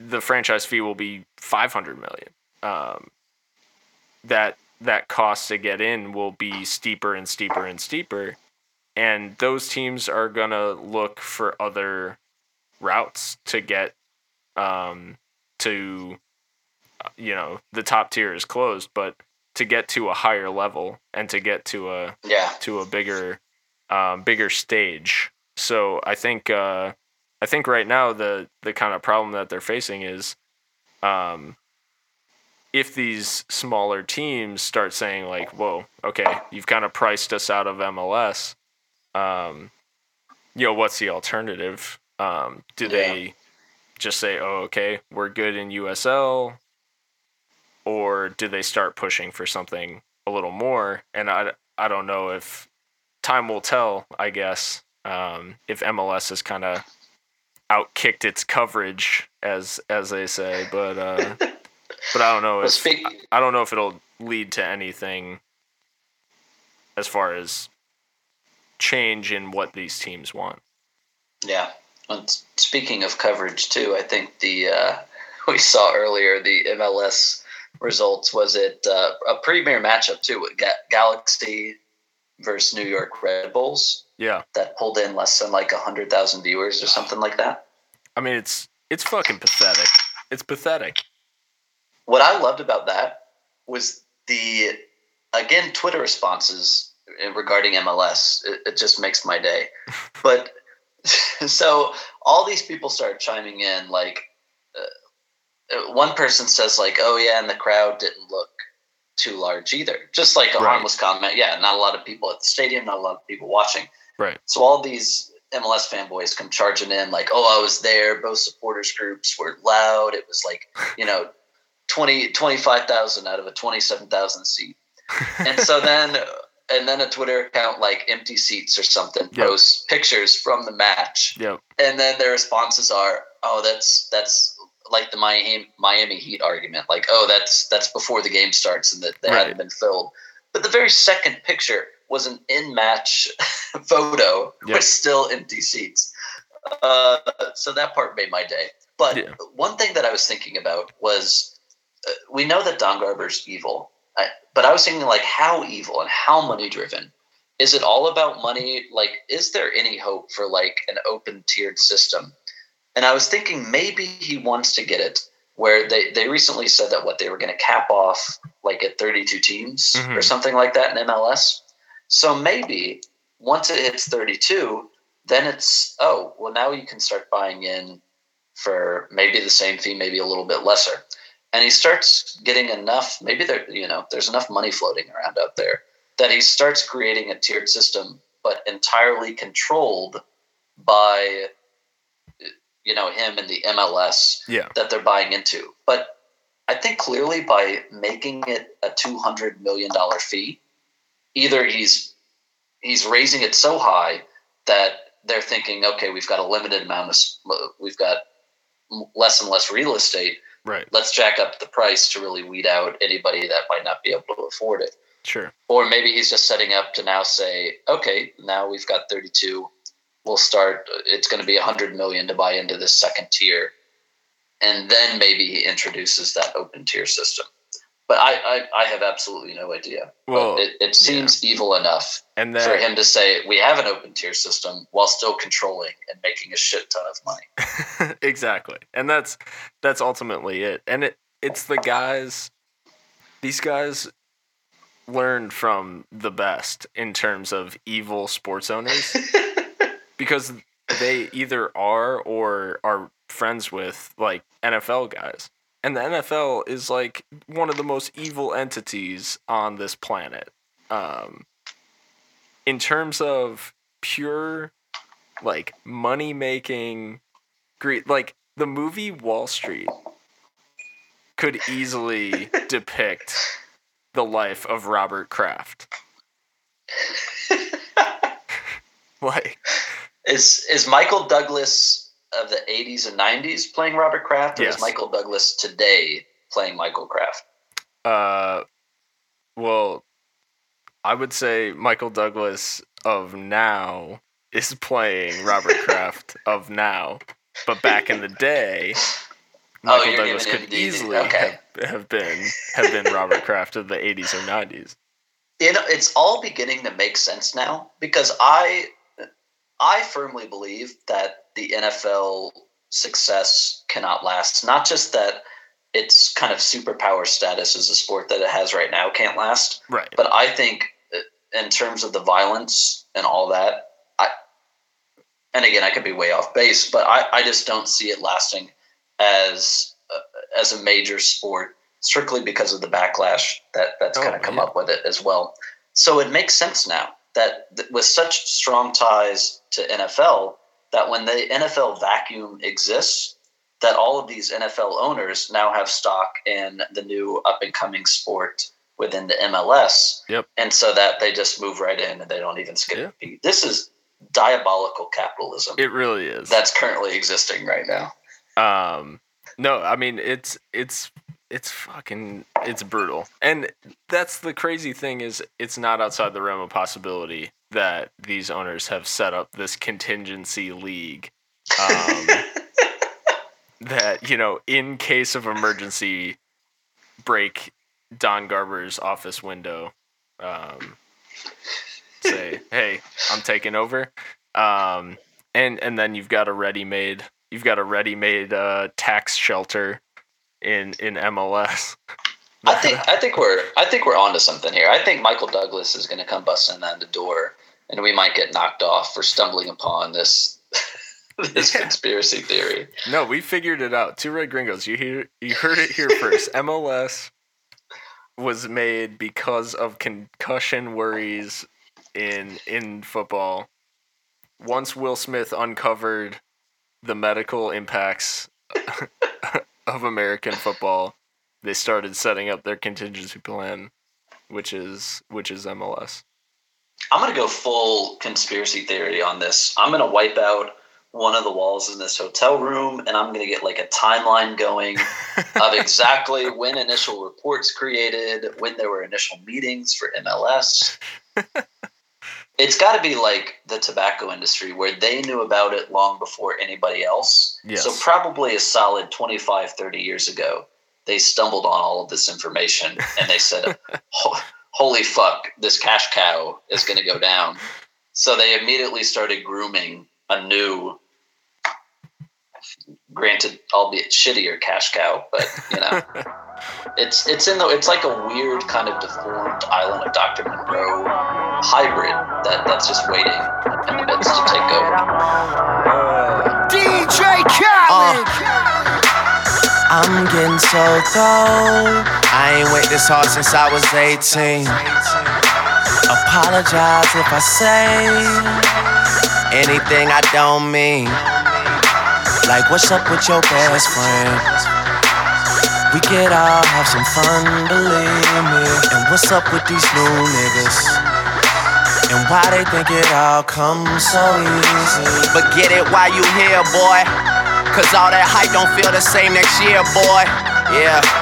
Speaker 5: the franchise fee will be 500 million. Um, that that cost to get in will be steeper and steeper and steeper, and those teams are gonna look for other routes to get um, to uh, you know the top tier is closed, but to get to a higher level and to get to a
Speaker 6: Yeah.
Speaker 5: to a bigger um, bigger stage. So I think uh, I think right now the the kind of problem that they're facing is um, if these smaller teams start saying like, "Whoa, okay, you've kind of priced us out of MLS," um, you know, what's the alternative? Um, do they just say, "Oh, okay, we're good in USL," or do they start pushing for something a little more? And I I don't know if time will tell. I guess um, if MLS has kind of outkicked its coverage, as as they say, but uh, but I don't know
Speaker 6: Well,
Speaker 5: if
Speaker 6: speak,
Speaker 5: I don't know if it'll lead to anything as far as change in what these teams want.
Speaker 6: yeah. And speaking of coverage too, I think the uh, we saw earlier the MLS results was it uh, a premier matchup too with Ga- Galaxy versus New York Red Bulls
Speaker 5: Yeah,
Speaker 6: that pulled in less than like hundred thousand viewers or something like that.
Speaker 5: I mean it's it's fucking pathetic. It's pathetic.
Speaker 6: what I loved about that was the again Twitter responses regarding MLS. It, it just makes my day. but so all these people start chiming in. Like uh, one person says, like, "Oh yeah," and the crowd didn't look too large either. Just like a
Speaker 5: Right.
Speaker 6: harmless comment. Yeah, not a lot of people at the stadium, not a lot of people watching.
Speaker 5: Right.
Speaker 6: So all these MLS fanboys come charging in like, oh, I was there. Both supporters groups were loud. It was like, you know, 20, 25,000 out of a 27,000 seat. And so then, and then a Twitter account like empty seats or something
Speaker 5: Yep.
Speaker 6: posts pictures from the match.
Speaker 5: Yep.
Speaker 6: And then their responses are, oh, that's, that's like the Miami, Miami Heat argument. Like, oh, that's, that's before the game starts and that they
Speaker 5: Right.
Speaker 6: hadn't been filled. But the very second picture was an in-match photo
Speaker 5: Yep.
Speaker 6: with still empty seats. Uh, so that part made my day. But
Speaker 5: Yeah.
Speaker 6: one thing that I was thinking about was uh, we know that Don Garber's evil, I, but I was thinking like how evil and how money driven. Is it all about money? Like, is there any hope for like an open tiered system? And I was thinking maybe he wants to get it where they, they recently said that what they were going to cap off like at 32 teams or
Speaker 5: Mhm.
Speaker 6: something like that in MLS. So maybe once it hits 32, then it's, oh, well, now you can start buying in for maybe the same fee, maybe a little bit lesser. And he starts getting enough, maybe there, you know, there's enough money floating around out there that he starts creating a tiered system, but entirely controlled by, you know, him and the MLS
Speaker 5: Yeah.
Speaker 6: that they're buying into. But I think clearly by making it a two hundred million dollar fee, either he's he's raising it so high that they're thinking, okay, we've got a limited amount of, we've got less and less real estate.
Speaker 5: Right.
Speaker 6: Let's jack up the price to really weed out anybody that might not be able to afford it.
Speaker 5: Sure.
Speaker 6: Or maybe he's just setting up to now say, okay, now we've got 32. We'll start, it's going to be 100 million to buy into this second tier. And then maybe he introduces that open tier system. But I, I, I have absolutely no idea.
Speaker 5: Well,
Speaker 6: it, it seems yeah. evil enough
Speaker 5: and then,
Speaker 6: for him to say we have an open tier system while still controlling and making a shit ton of money.
Speaker 5: exactly, and that's that's ultimately it. And it it's the guys. These guys learned from the best in terms of evil sports owners because they either are or are friends with like NFL guys. And the NFL is like one of the most evil entities on this planet. Um, in terms of pure like money making greed, like the movie Wall Street could easily depict the life of Robert Kraft. like
Speaker 6: is is Michael Douglas of the 80s and 90s playing Robert Kraft or
Speaker 5: Yes.
Speaker 6: is Michael Douglas today playing Michael Kraft?
Speaker 5: uh well I would say Michael Douglas of now is playing Robert Kraft of now. But back in the day
Speaker 6: Oh,
Speaker 5: Michael
Speaker 6: you're
Speaker 5: Douglas could easily
Speaker 6: okay.
Speaker 5: have, have been have been Robert Kraft of the 80s or 90s.
Speaker 6: you know it's all beginning to make sense now because i i firmly believe that the nfl success cannot last not just that its kind of superpower status as a sport that it has right now can't last
Speaker 5: Right.
Speaker 6: but i think uh, in terms of the violence and all that i and again i could be way off base but i, I just don't see it lasting as uh, as a major sport strictly because of the backlash that that's
Speaker 5: Oh,
Speaker 6: kind of come
Speaker 5: yeah.
Speaker 6: up with it as well so it makes sense now that th- with such strong ties to NFL that when the NFL vacuum exists, that all of these NFL owners now have stock in the new up and coming sport within the MLS.
Speaker 5: Yep.
Speaker 6: And so that they just move right in and they don't even skip
Speaker 5: Yeah.
Speaker 6: a beat. This is diabolical capitalism
Speaker 5: It really is.
Speaker 6: that's currently existing right now.
Speaker 5: Um, no, I mean it's it's it's fucking it's brutal, and that's the crazy thing is it's not outside the realm of possibility that these owners have set up this contingency league. Um, that you know, in case of emergency, break Don Garber's office window. Um, say, hey, I'm taking over. Um, and and then you've got a ready-made you've got a ready-made uh, tax shelter in in MLS.
Speaker 6: I think I think we're I think we're onto something here. I think Michael Douglas is going to come busting on the door, and we might get knocked off for stumbling upon this this
Speaker 5: Yeah.
Speaker 6: conspiracy theory.
Speaker 5: No, we figured it out. Two Red Gringos. You hear you heard it here first. MLS was made because of concussion worries in in football. Once Will Smith uncovered the medical impacts of American football, they started setting up their contingency plan, which is which is MLS.
Speaker 6: I'm going to go full conspiracy theory on this. I'm going to wipe out one of the walls in this hotel room, and I'm going to get like a timeline going of exactly when initial reports created, when there were initial meetings for MLS. it's got to be like the tobacco industry where they knew about it long before anybody else.
Speaker 5: Yes.
Speaker 6: So, probably a solid 25, 30 years ago, they stumbled on all of this information and they said, Holy fuck, this cash cow is going to go down. So, they immediately started grooming a new granted albeit shittier cash cow but you know it's it's in the it's like a weird kind of deformed island of dr Moreau hybrid that that's just waiting in the midst to take over
Speaker 7: DJ Khaled. Uh, I'm getting so cold. I ain't wait this hard since I was 18. Apologize if I say anything I don't mean. Like, what's up with your best friend? We get all have some fun, believe me. And what's up with these new niggas? And why they think it all comes so easy. But get it while you here, boy. Cause all that hype don't feel the same next year, boy. Yeah.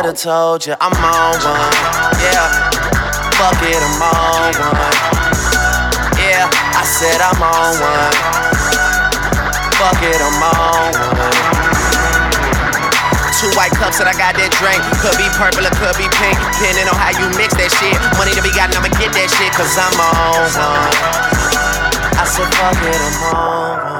Speaker 7: should've told you I'm on one. Yeah, fuck it, I'm on one. Yeah, I said I'm on one. Fuck it, I'm on one. Two white cups that I got that drink. Could be purple or could be pink. Depending on how you mix that shit. Money to be gotten, I'ma get that shit, cause I'm on one. I said, fuck it, I'm on
Speaker 8: one.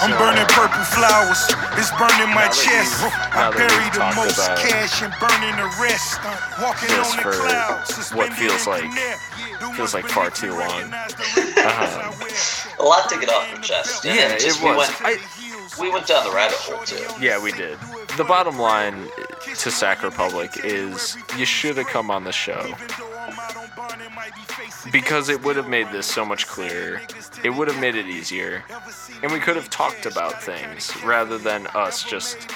Speaker 8: I'm burning purple flowers, it's burning my chest. I bury the most cash and burning the rest. Walking on the clouds,
Speaker 5: what feels like feels like far too long. Uh-huh.
Speaker 6: A lot to get off your chest.
Speaker 5: And yeah, just,
Speaker 6: it was. We went, I, we went down the rabbit hole too.
Speaker 5: Yeah, we did. The bottom line to Sac Republic is you should have come on the show because it would have made this so much clearer. It would have made it easier. And we could have talked about things rather than us just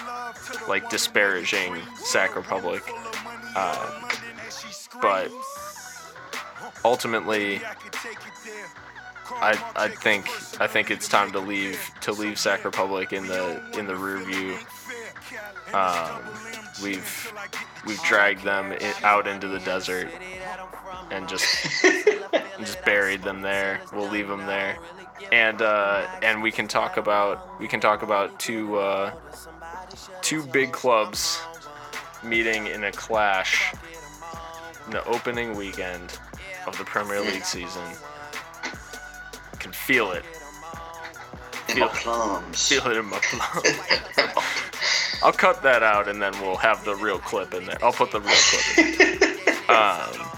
Speaker 5: like disparaging Sac Republic. Uh, but ultimately, I I think I think it's time to leave to leave Sac Republic in the in the rear view. Um, we've we've dragged them out into the desert and just just buried them there. We'll leave them there, and uh, and we can talk about we can talk about two uh, two big clubs meeting in a clash in the opening weekend of the Premier League season. can feel it.
Speaker 6: Feel, feel
Speaker 5: it in my plums. I'll cut that out and then we'll have the real clip in there. I'll put the real clip in. um,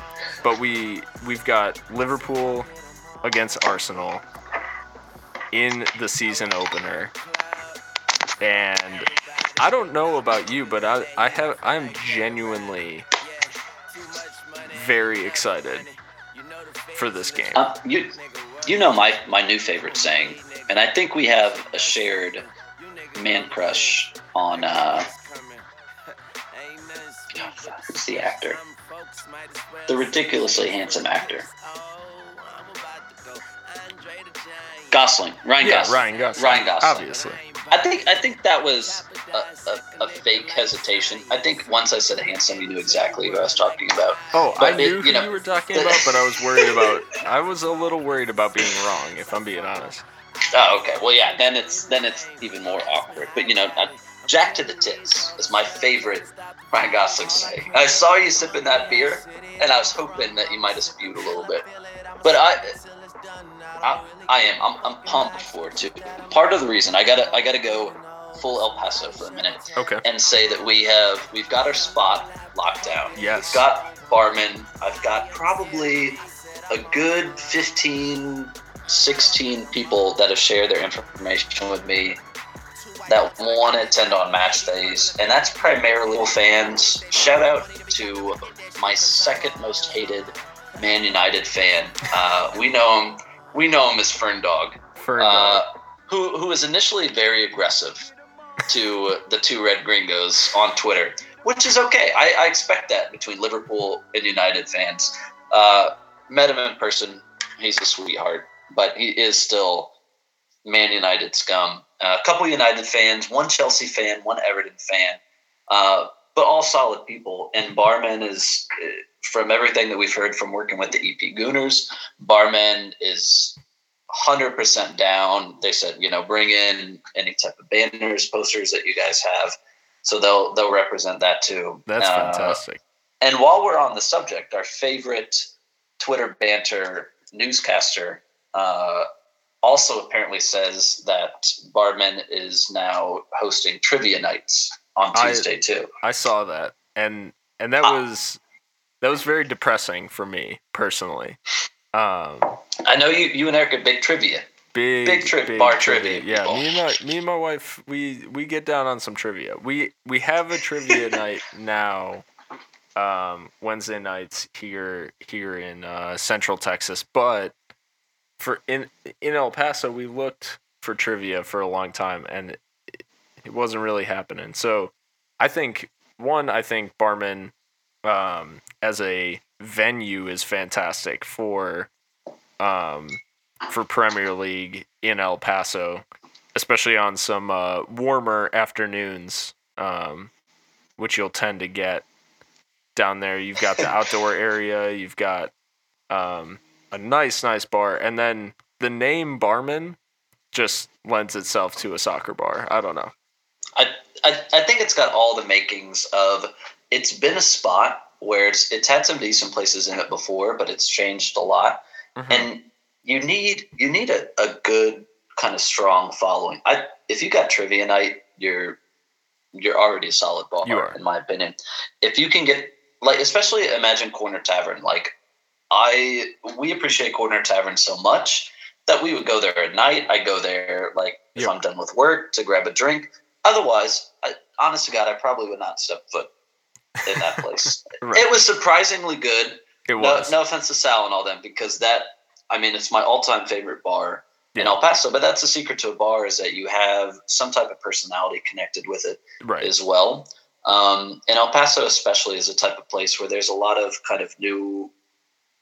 Speaker 5: but we we've got Liverpool against Arsenal in the season opener, and I don't know about you, but I I have I'm genuinely very excited for this game.
Speaker 6: Uh, you you know my my new favorite saying, and I think we have a shared man crush on uh, who's the actor? the ridiculously handsome actor. Gosling, Ryan
Speaker 5: yeah,
Speaker 6: Gosling.
Speaker 5: Ryan Gosling.
Speaker 6: Ryan Gosling.
Speaker 5: Obviously.
Speaker 6: I think I think that was a, a, a, fake hesitation. I think once I said handsome, you knew exactly who I was talking about.
Speaker 5: Oh, but I knew it, you who know, you were talking about, but I was worried about. I was a little worried about being wrong, if I'm being honest.
Speaker 6: Oh, okay. Well, yeah. Then it's then it's even more awkward. But you know, uh, Jack to the tits is my favorite Ryan Gosling saying. I saw you sipping that beer, and I was hoping that you might have spewed a little bit. But I, I, I am. I'm, I'm pumped for it too. Part of the reason I gotta I gotta go full El Paso for a minute.
Speaker 5: Okay.
Speaker 6: And say that we have we've got our spot locked down.
Speaker 5: Yes.
Speaker 6: We've got barman. I've got probably a good 15, 16 people that have shared their information with me that want to attend on match days, and that's primarily fans. Shout out to my second most hated Man United fan. Uh, we know him. We know him as Fern Dog.
Speaker 5: Fern Dog.
Speaker 6: Uh, who who was initially very aggressive to the two Red Gringos on Twitter, which is okay. I, I expect that between Liverpool and United fans. Uh, met him in person. He's a sweetheart, but he is still Man United scum. Uh, a couple United fans, one Chelsea fan, one Everton fan, uh, but all solid people. And Barman is, uh, from everything that we've heard from working with the EP Gooners, Barman is 100% down. They said, you know, bring in any type of banners, posters that you guys have. So they'll they'll represent that too.
Speaker 5: That's uh, fantastic.
Speaker 6: And while we're on the subject, our favorite Twitter banter newscaster, uh, also apparently says that Barman is now hosting trivia nights on Tuesday
Speaker 5: I,
Speaker 6: too.
Speaker 5: I saw that, and and that uh, was that was very depressing for me personally. Um,
Speaker 6: I know you you and Eric are big trivia.
Speaker 5: Big,
Speaker 6: big, tri- big bar trivia.
Speaker 5: trivia. Yeah, me and my me and my wife we we get down on some trivia. We we have a trivia night now, um, Wednesday nights here here in uh, Central Texas. But for in in El Paso, we looked for trivia for a long time, and it, it wasn't really happening. So I think one, I think Barman um, as a venue is fantastic for um, for Premier League in El Paso, especially on some uh, warmer afternoons, um, which you'll tend to get down there. You've got the outdoor area, you've got um, a nice, nice bar, and then the name Barman just lends itself to a soccer bar. I don't know.
Speaker 6: I, I, I think it's got all the makings of. It's been a spot where it's it's had some decent places in it before, but it's changed a lot. Mm-hmm. And you need you need a, a good kind of strong following. I if you got trivia night, you're you're already a solid bar, in my opinion. If you can get like especially imagine Corner Tavern, like I we appreciate Corner Tavern so much that we would go there at night. I go there like if I'm done with work to grab a drink. Otherwise, I, honest to God, I probably would not step foot in that place. right. It was surprisingly good.
Speaker 5: It was.
Speaker 6: No, no offense to Sal and all them, because that I mean, it's my all-time favorite bar yeah. in El Paso. But that's the secret to a bar is that you have some type of personality connected with it
Speaker 5: right.
Speaker 6: as well. Um, and El Paso, especially, is a type of place where there's a lot of kind of new,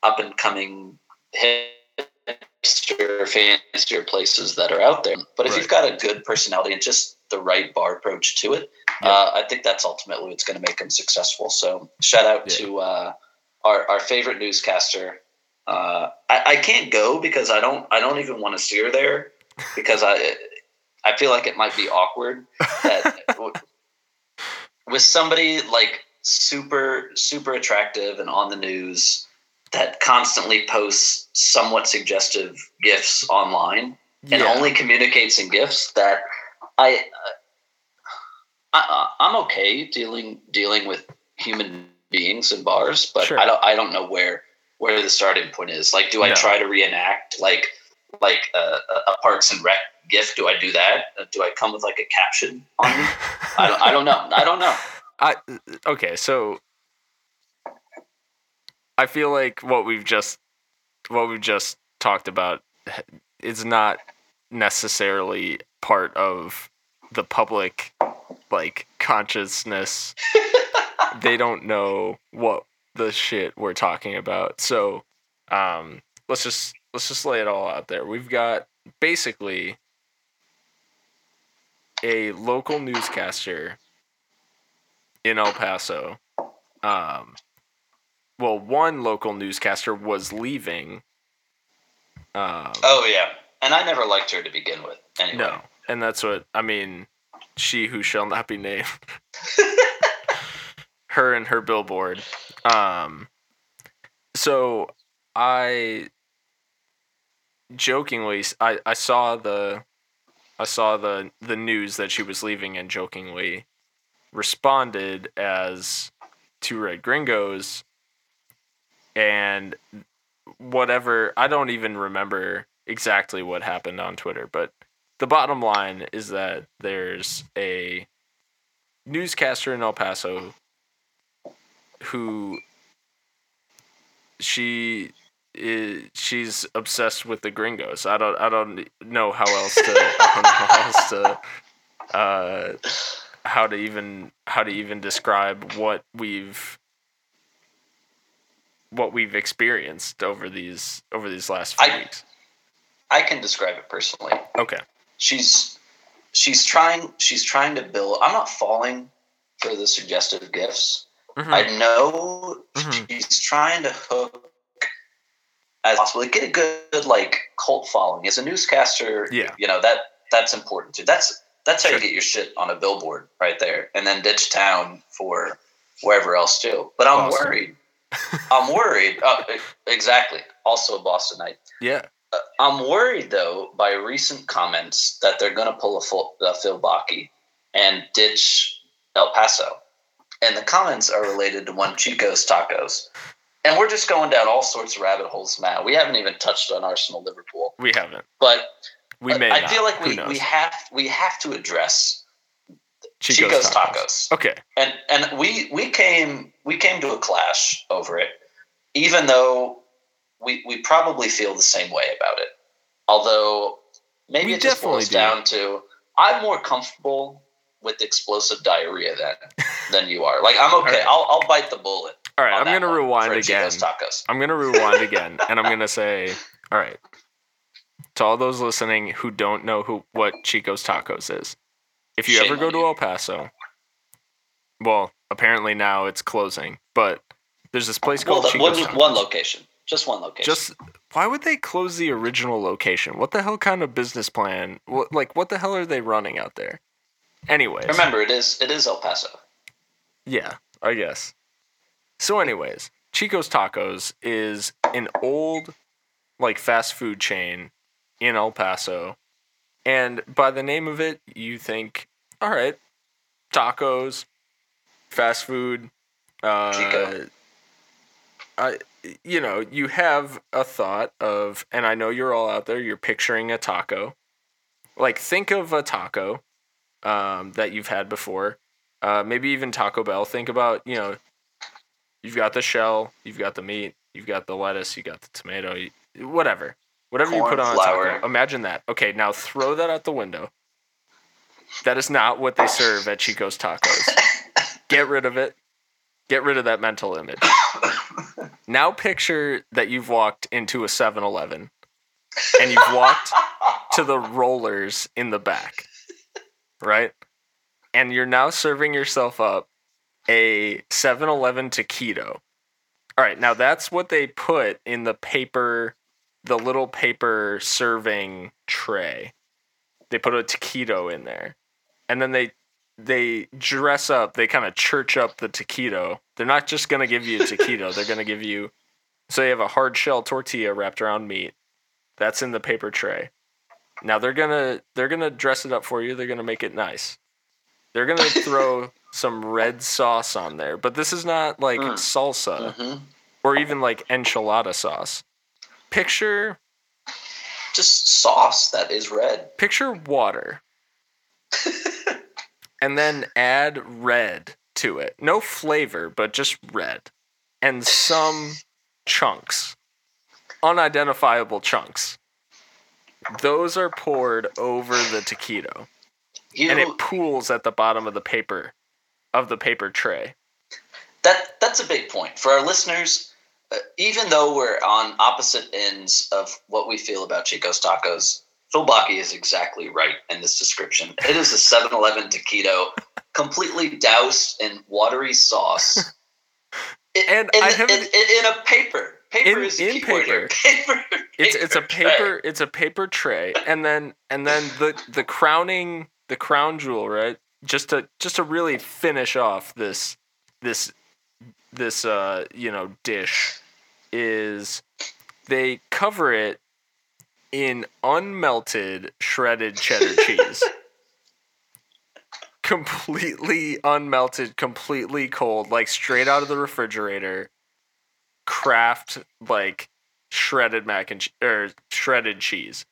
Speaker 6: up and coming hipster, fancier places that are out there. But if right. you've got a good personality and just the right bar approach to it, yeah. uh, I think that's ultimately what's going to make them successful. So shout out yeah. to uh, our our favorite newscaster, uh, I, I can't go because I don't I don't even want to steer there because I I feel like it might be awkward that with somebody like super super attractive and on the news that constantly posts somewhat suggestive gifs online yeah. and only communicates in gifs that I, uh, I uh, I'm okay dealing dealing with human beings in bars, but sure. I don't I don't know where where the starting point is. Like, do I no. try to reenact like like uh, a, a, Parks and Rec gift? Do I do that? Uh, do I come with like a caption on me? I don't. I don't know. I don't know.
Speaker 5: I okay. So I feel like what we've just what we've just talked about is not necessarily part of the public like consciousness. they don't know what the shit we're talking about. So, um, let's just let's just lay it all out there. We've got basically a local newscaster in El Paso. Um, well, one local newscaster was leaving.
Speaker 6: Um, oh yeah, and I never liked her to begin with. Anyway.
Speaker 5: No, and that's what I mean. She who shall not be named. her and her billboard. Um, so I jokingly, I, I saw the, I saw the the news that she was leaving, and jokingly responded as two red gringos, and whatever. I don't even remember exactly what happened on Twitter, but the bottom line is that there's a newscaster in El Paso who she is she's obsessed with the gringos. I don't I don't know how else to how else to uh how to even how to even describe what we've what we've experienced over these over these last few
Speaker 6: I,
Speaker 5: weeks.
Speaker 6: I can describe it personally.
Speaker 5: Okay.
Speaker 6: She's she's trying she's trying to build I'm not falling for the suggestive gifts. Mm-hmm. I know mm-hmm. she's trying to hook as possible, get a good like cult following as a newscaster.
Speaker 5: Yeah,
Speaker 6: you know that that's important too. That's that's how sure. you get your shit on a billboard right there, and then ditch town for wherever else too. But I'm Boston. worried. I'm worried. Uh, exactly. Also a Bostonite.
Speaker 5: Yeah.
Speaker 6: Uh, I'm worried though by recent comments that they're going to pull a, full, a Phil Bakke and ditch El Paso and the comments are related to one Chico's Tacos. And we're just going down all sorts of rabbit holes, Matt. We haven't even touched on Arsenal Liverpool.
Speaker 5: We haven't.
Speaker 6: But
Speaker 5: we may.
Speaker 6: I
Speaker 5: not.
Speaker 6: feel like we, we have we have to address
Speaker 5: Chico's,
Speaker 6: Chico's
Speaker 5: tacos.
Speaker 6: Tacos.
Speaker 5: Okay.
Speaker 6: and and we we came we came to a clash over it, even though we we probably feel the same way about it. Although maybe
Speaker 5: We
Speaker 6: it just boils
Speaker 5: do.
Speaker 6: down to I'm more comfortable with explosive diarrhea than than you are. Like I'm okay.
Speaker 5: right.
Speaker 6: I'll I'll bite the bullet.
Speaker 5: All right. I'm gonna rewind again.
Speaker 6: Chico's Tacos.
Speaker 5: I'm gonna rewind again, and I'm gonna say, all right, to all those listening who don't know who what Chico's Tacos is, if you
Speaker 6: Shame
Speaker 5: ever go to
Speaker 6: you.
Speaker 5: El Paso, well, apparently now it's closing, but there's this place
Speaker 6: Well,
Speaker 5: called Chico's
Speaker 6: one, one location, just one location.
Speaker 5: Just why would they close the original location? What the hell kind of business plan? What like what the hell are they running out there? Anyways,
Speaker 6: remember, it is it is El Paso.
Speaker 5: Yeah, I guess. So, anyways, Chico's Tacos is an old, like, fast food chain in El Paso. And by the name of it, you think, all right, tacos, fast food. Uh,
Speaker 6: Chico.
Speaker 5: I, you know, you have a thought of, and I know you're all out there, you're picturing a taco. Like, think of a taco um, that you've had before uh, maybe even Taco Bell. Think about you know, you've got the shell, you've got the meat, you've got the lettuce, you got the tomato, you, whatever, whatever you put on a taco. Imagine that. Okay, now throw that out the window. That is not what they serve at Chico's Tacos. Get rid of it. Get rid of that mental image. now picture that you've walked into a 7-Eleven and you've walked to the rollers in the back. Right? and you're now serving yourself up a 7-Eleven taquito. All right, now that's what they put in the paper, the little paper serving tray. They put a taquito in there, and then they they dress up. They kind of church up the taquito. They're not just gonna give you a taquito. they're gonna give you. So you have a hard shell tortilla wrapped around meat. That's in the paper tray. Now they're gonna they're gonna dress it up for you. They're gonna make it nice. They're gonna throw some red sauce on there, but this is not like
Speaker 6: Mm.
Speaker 5: salsa
Speaker 6: hmm
Speaker 5: or even like enchilada sauce. Picture
Speaker 6: Just sauce that is red.
Speaker 5: picture water, and then add red to it. No flavor, but just red, and some chunks, unidentifiable chunks. Those are poured over the taquito.
Speaker 6: You
Speaker 5: and it pools at the bottom of the paper of the paper tray.
Speaker 6: that that's a big point for our listeners. Even though we're on opposite ends of what we feel about Chico's Tacos, Phil Baki is exactly right in this description. It is a 7-Eleven taquito, completely doused in watery sauce, It-
Speaker 5: And
Speaker 6: in,
Speaker 5: I haven't-
Speaker 6: in, in a paper. Paper
Speaker 5: In-
Speaker 6: is the
Speaker 5: in
Speaker 6: word here. Paper.
Speaker 5: It's it's a
Speaker 6: tray.
Speaker 5: paper it's a paper tray, and then and then the the crowning the crown jewel right just to just to really finish off this this this uh you know dish is they cover it in unmelted shredded cheddar cheese. completely unmelted, completely cold, like straight out of the refrigerator. Kraft like shredded mac and che- or shredded cheese.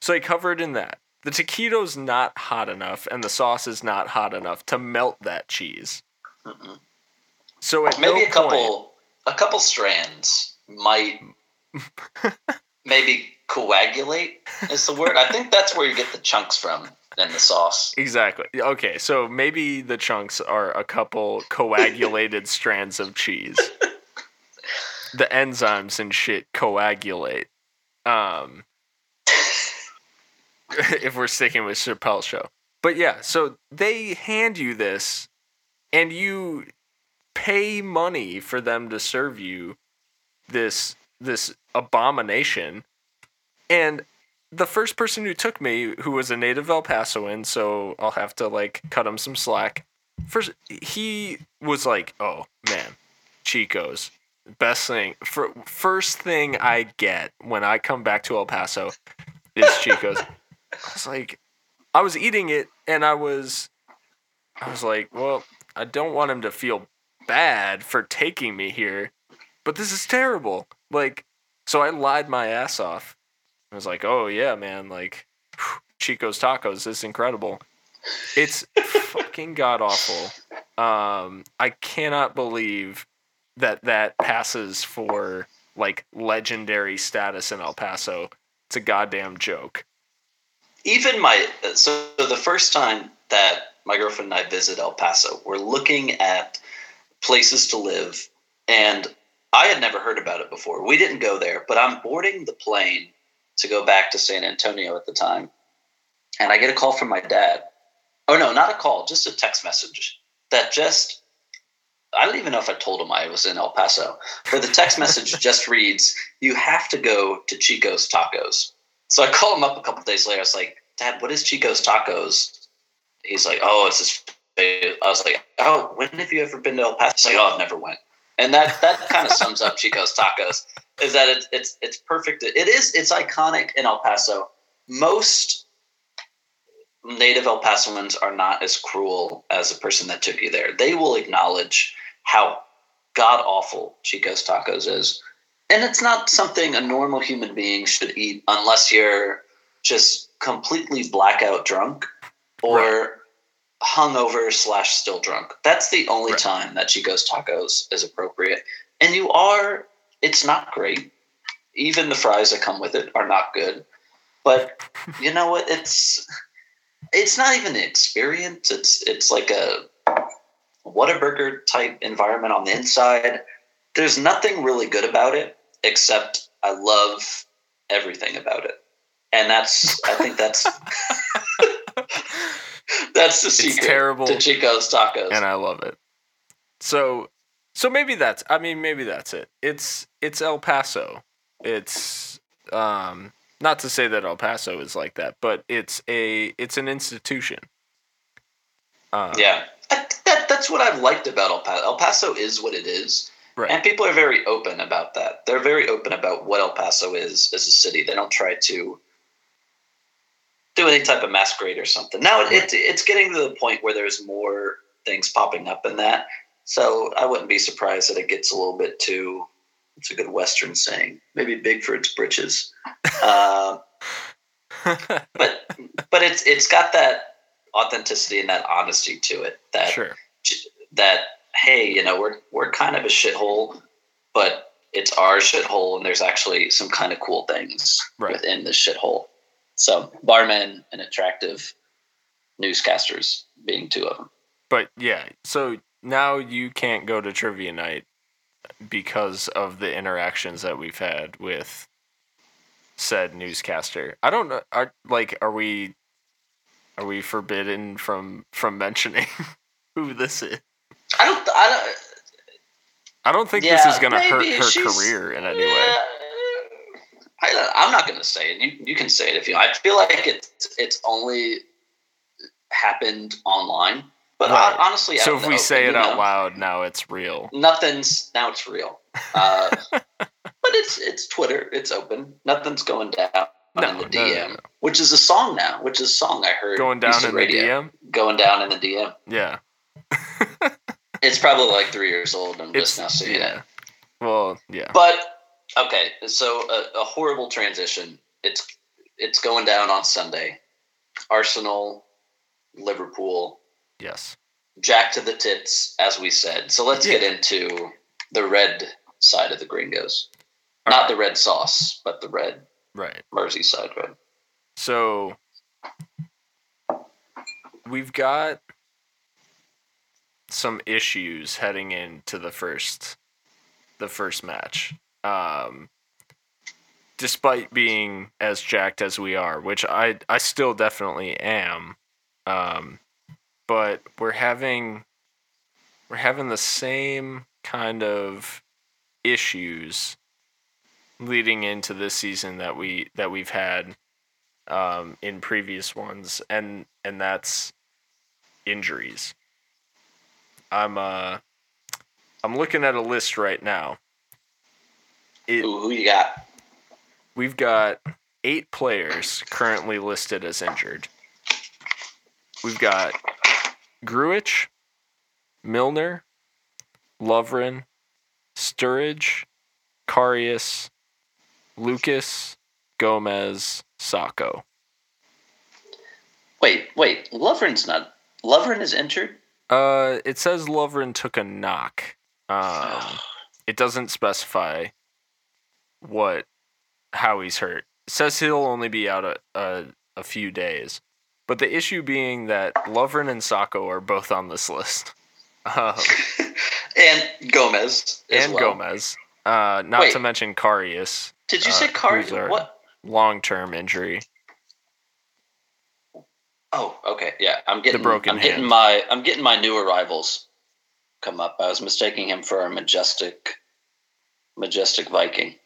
Speaker 5: So they cover it in that. The taquito's not hot enough, and the sauce is not hot enough to melt that cheese.
Speaker 6: Mm-mm.
Speaker 5: So at
Speaker 6: maybe
Speaker 5: no
Speaker 6: a couple
Speaker 5: point-
Speaker 6: a couple strands might maybe coagulate is the word i think that's where you get the chunks from and the sauce
Speaker 5: Exactly. Okay, so maybe the chunks are a couple coagulated strands of cheese. The enzymes and shit coagulate. Um if we're sticking with Chappelle show. But yeah, so they hand you this and you pay money for them to serve you this this abomination. And the first person who took me, who was a native El Pasoan, so I'll have to like cut him some slack. First, he was like, "Oh man, Chico's best thing. For first thing I get when I come back to El Paso is Chico's." I was like, I was eating it, and I was, I was like, well, I don't want him to feel bad for taking me here, but this is terrible. Like, so I lied my ass off. I was like, oh yeah, man, like Chico's Tacos is incredible. It's fucking god awful. Um, I cannot believe that that passes for like legendary status in El Paso. It's a goddamn joke.
Speaker 6: Even my so the first time that my girlfriend and I visit El Paso, we're looking at places to live, and I had never heard about it before. We didn't go there, but I'm boarding the plane to go back to San Antonio at the time, and I get a call from my dad. Oh no, not a call, just a text message that just I don't even know if I told him I was in El Paso. But the text message just reads, "You have to go to Chico's Tacos." So I call him up a couple days later. I was like, "Dad, what is Chico's Tacos?" He's like, "Oh, it's this." I was like, "Oh, when have you ever been to El Paso?" He's like, "Oh, I've never went." And that that kind of sums up Chico's Tacos. Is that it's it's it's perfect. It is it's iconic in El Paso. Most native El Pasoans are not as cruel as the person that took you there. They will acknowledge how god awful Chico's tacos is. And it's not something a normal human being should eat unless you're just completely blackout drunk or right. Hungover slash still drunk. That's the only right. time that Chico's tacos is appropriate. And you are, it's not great. Even the fries that come with it are not good. But you know what? It's it's not even an experience. It's it's like a Whataburger type environment on the inside. There's nothing really good about it except I love everything about it. And that's I think that's that's the secret it's terrible to Chico's tacos.
Speaker 5: And I love it. So so maybe that's I mean maybe that's it. It's it's El Paso. It's um not to say that El Paso is like that, but it's a it's an institution.
Speaker 6: Uh, yeah, that, that's what I've liked about El Paso. El Paso is what it is, right. and people are very open about that. They're very open about what El Paso is as a city. They don't try to do any type of masquerade or something. Now it, it, it's getting to the point where there's more things popping up in that. So I wouldn't be surprised that it gets a little bit too it's a good Western saying. Maybe big for its britches. Uh, but but it's it's got that authenticity and that honesty to it. That
Speaker 5: sure.
Speaker 6: that hey, you know, we're we're kind of a shithole, but it's our shithole, and there's actually some kind of cool things right. within the shithole. So barmen and attractive newscasters being two of them.
Speaker 5: But yeah, so now you can't go to trivia night because of the interactions that we've had with said newscaster. I don't know. Are like are we are we forbidden from from mentioning who this is?
Speaker 6: I don't. I don't.
Speaker 5: I don't think yeah, this is going to hurt her career in any yeah, way.
Speaker 6: I, I'm not going to say it. You you can say it if you. I feel like it's it's only happened online. But right. honestly,
Speaker 5: so if we say it out know, loud, now it's real.
Speaker 6: Nothing's now it's real. Uh, but it's it's Twitter. It's open. Nothing's going down no, in the DM, no, no, which is a song now. Which is a song I heard
Speaker 5: going down in radio, the DM.
Speaker 6: Going down in the DM.
Speaker 5: Yeah.
Speaker 6: it's probably like three years old. I'm it's, just now seeing
Speaker 5: yeah. it. Well, yeah.
Speaker 6: But okay, so a, a horrible transition. It's it's going down on Sunday. Arsenal, Liverpool
Speaker 5: Yes.
Speaker 6: Jack to the tits, as we said. So let's yeah. get into the red side of the gringos. All Not right. the red sauce, but the red.
Speaker 5: Right.
Speaker 6: Merseyside red.
Speaker 5: So we've got some issues heading into the first the first match. Um despite being as jacked as we are, which I I still definitely am. Um but we're having we're having the same kind of issues leading into this season that we that we've had um, in previous ones, and and that's injuries. I'm uh I'm looking at a list right now.
Speaker 6: It, Ooh, who you got?
Speaker 5: We've got eight players currently listed as injured. We've got Grujic, Milner, Lovren, Sturridge, Karius, Lucas, Gomez, Sakho.
Speaker 6: Wait, wait. Lovren's not. Lovren is injured.
Speaker 5: Uh, it says Lovren took a knock. Um, it doesn't specify what how he's hurt. It says he'll only be out a, a, a few days. But the issue being that Lovren and Sakho are both on this list. Um,
Speaker 6: and Gomez.
Speaker 5: and
Speaker 6: well.
Speaker 5: Gomez. Uh, not
Speaker 6: Wait.
Speaker 5: to mention Karius.
Speaker 6: Did you
Speaker 5: uh,
Speaker 6: say
Speaker 5: who's
Speaker 6: Karius? What?
Speaker 5: Long-term injury.
Speaker 6: Oh, okay. Yeah, I'm getting.
Speaker 5: the broken
Speaker 6: I'm getting
Speaker 5: hand.
Speaker 6: my. I'm getting my new arrivals come up. I was mistaking him for a majestic, majestic Viking.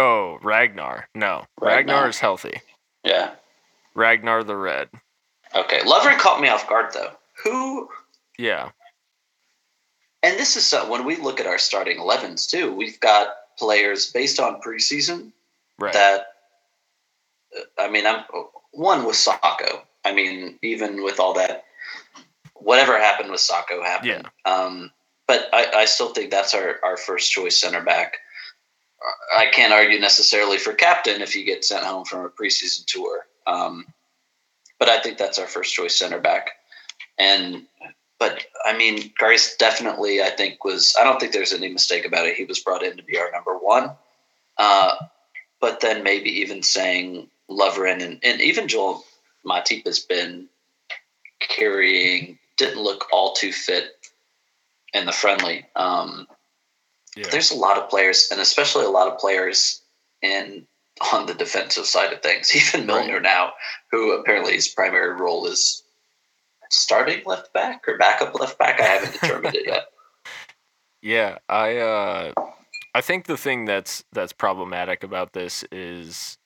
Speaker 5: Oh, Ragnar. No, Ragnar,
Speaker 6: Ragnar.
Speaker 5: is healthy.
Speaker 6: Yeah.
Speaker 5: Ragnar the Red.
Speaker 6: Okay. Lovren caught me off guard though. Who?
Speaker 5: Yeah.
Speaker 6: And this is uh, when we look at our starting 11s too. We've got players based on preseason
Speaker 5: Right.
Speaker 6: that. uh, I mean, I'm one with Sakho. I mean, even with all that, whatever happened with Sakho happened. Um, but I, I still think that's our, our first choice center back. I can't argue necessarily for captain if you get sent home from a preseason tour. Um, but I think that's our first choice center back. And but I mean, Grace definitely I think was I don't think there's any mistake about it. He was brought in to be our number one. Uh, but then maybe even saying Lovren and, and even Joel Matip has been carrying didn't look all too fit in the friendly. Um,
Speaker 5: yeah.
Speaker 6: there's a lot of players, and especially a lot of players in on the defensive side of things. Even
Speaker 5: Right.
Speaker 6: Milner now, who apparently his primary role is starting left back or backup left back. I haven't determined it yet.
Speaker 5: Yeah, I uh I think the thing that's that's problematic about this is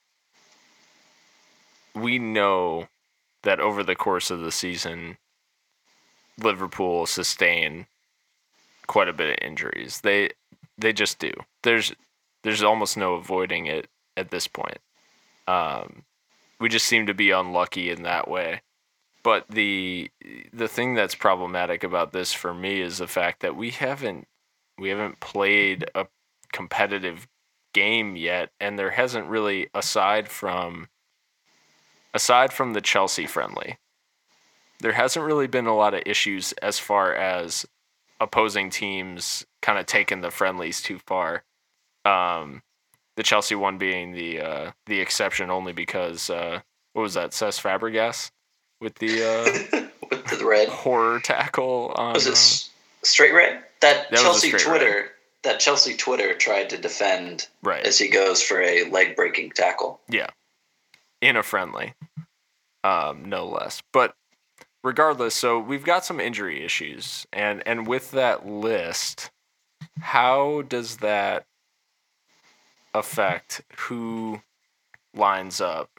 Speaker 5: we know that over the course of the season Liverpool sustain quite a bit of injuries. They they just do. There's there's almost no avoiding it at this point. Um we just seem to be unlucky in that way. But the the thing that's problematic about this for me is the fact that we haven't we haven't played a competitive game yet and there hasn't really aside from aside from the Chelsea friendly there hasn't really been a lot of issues as far as opposing teams kind of taking the friendlies too far um the Chelsea one being the uh the exception only because uh what was that Cesc Fabregas with the uh
Speaker 6: With the red,
Speaker 5: horror tackle on
Speaker 6: was it
Speaker 5: uh,
Speaker 6: straight red? That,
Speaker 5: That
Speaker 6: Chelsea Twitter. That Chelsea Twitter tried to defend
Speaker 5: right
Speaker 6: as he goes for a leg breaking tackle.
Speaker 5: Yeah. In a friendly. Um, no less. But regardless, so we've got some injury issues. And and with that list, how does that affect who lines up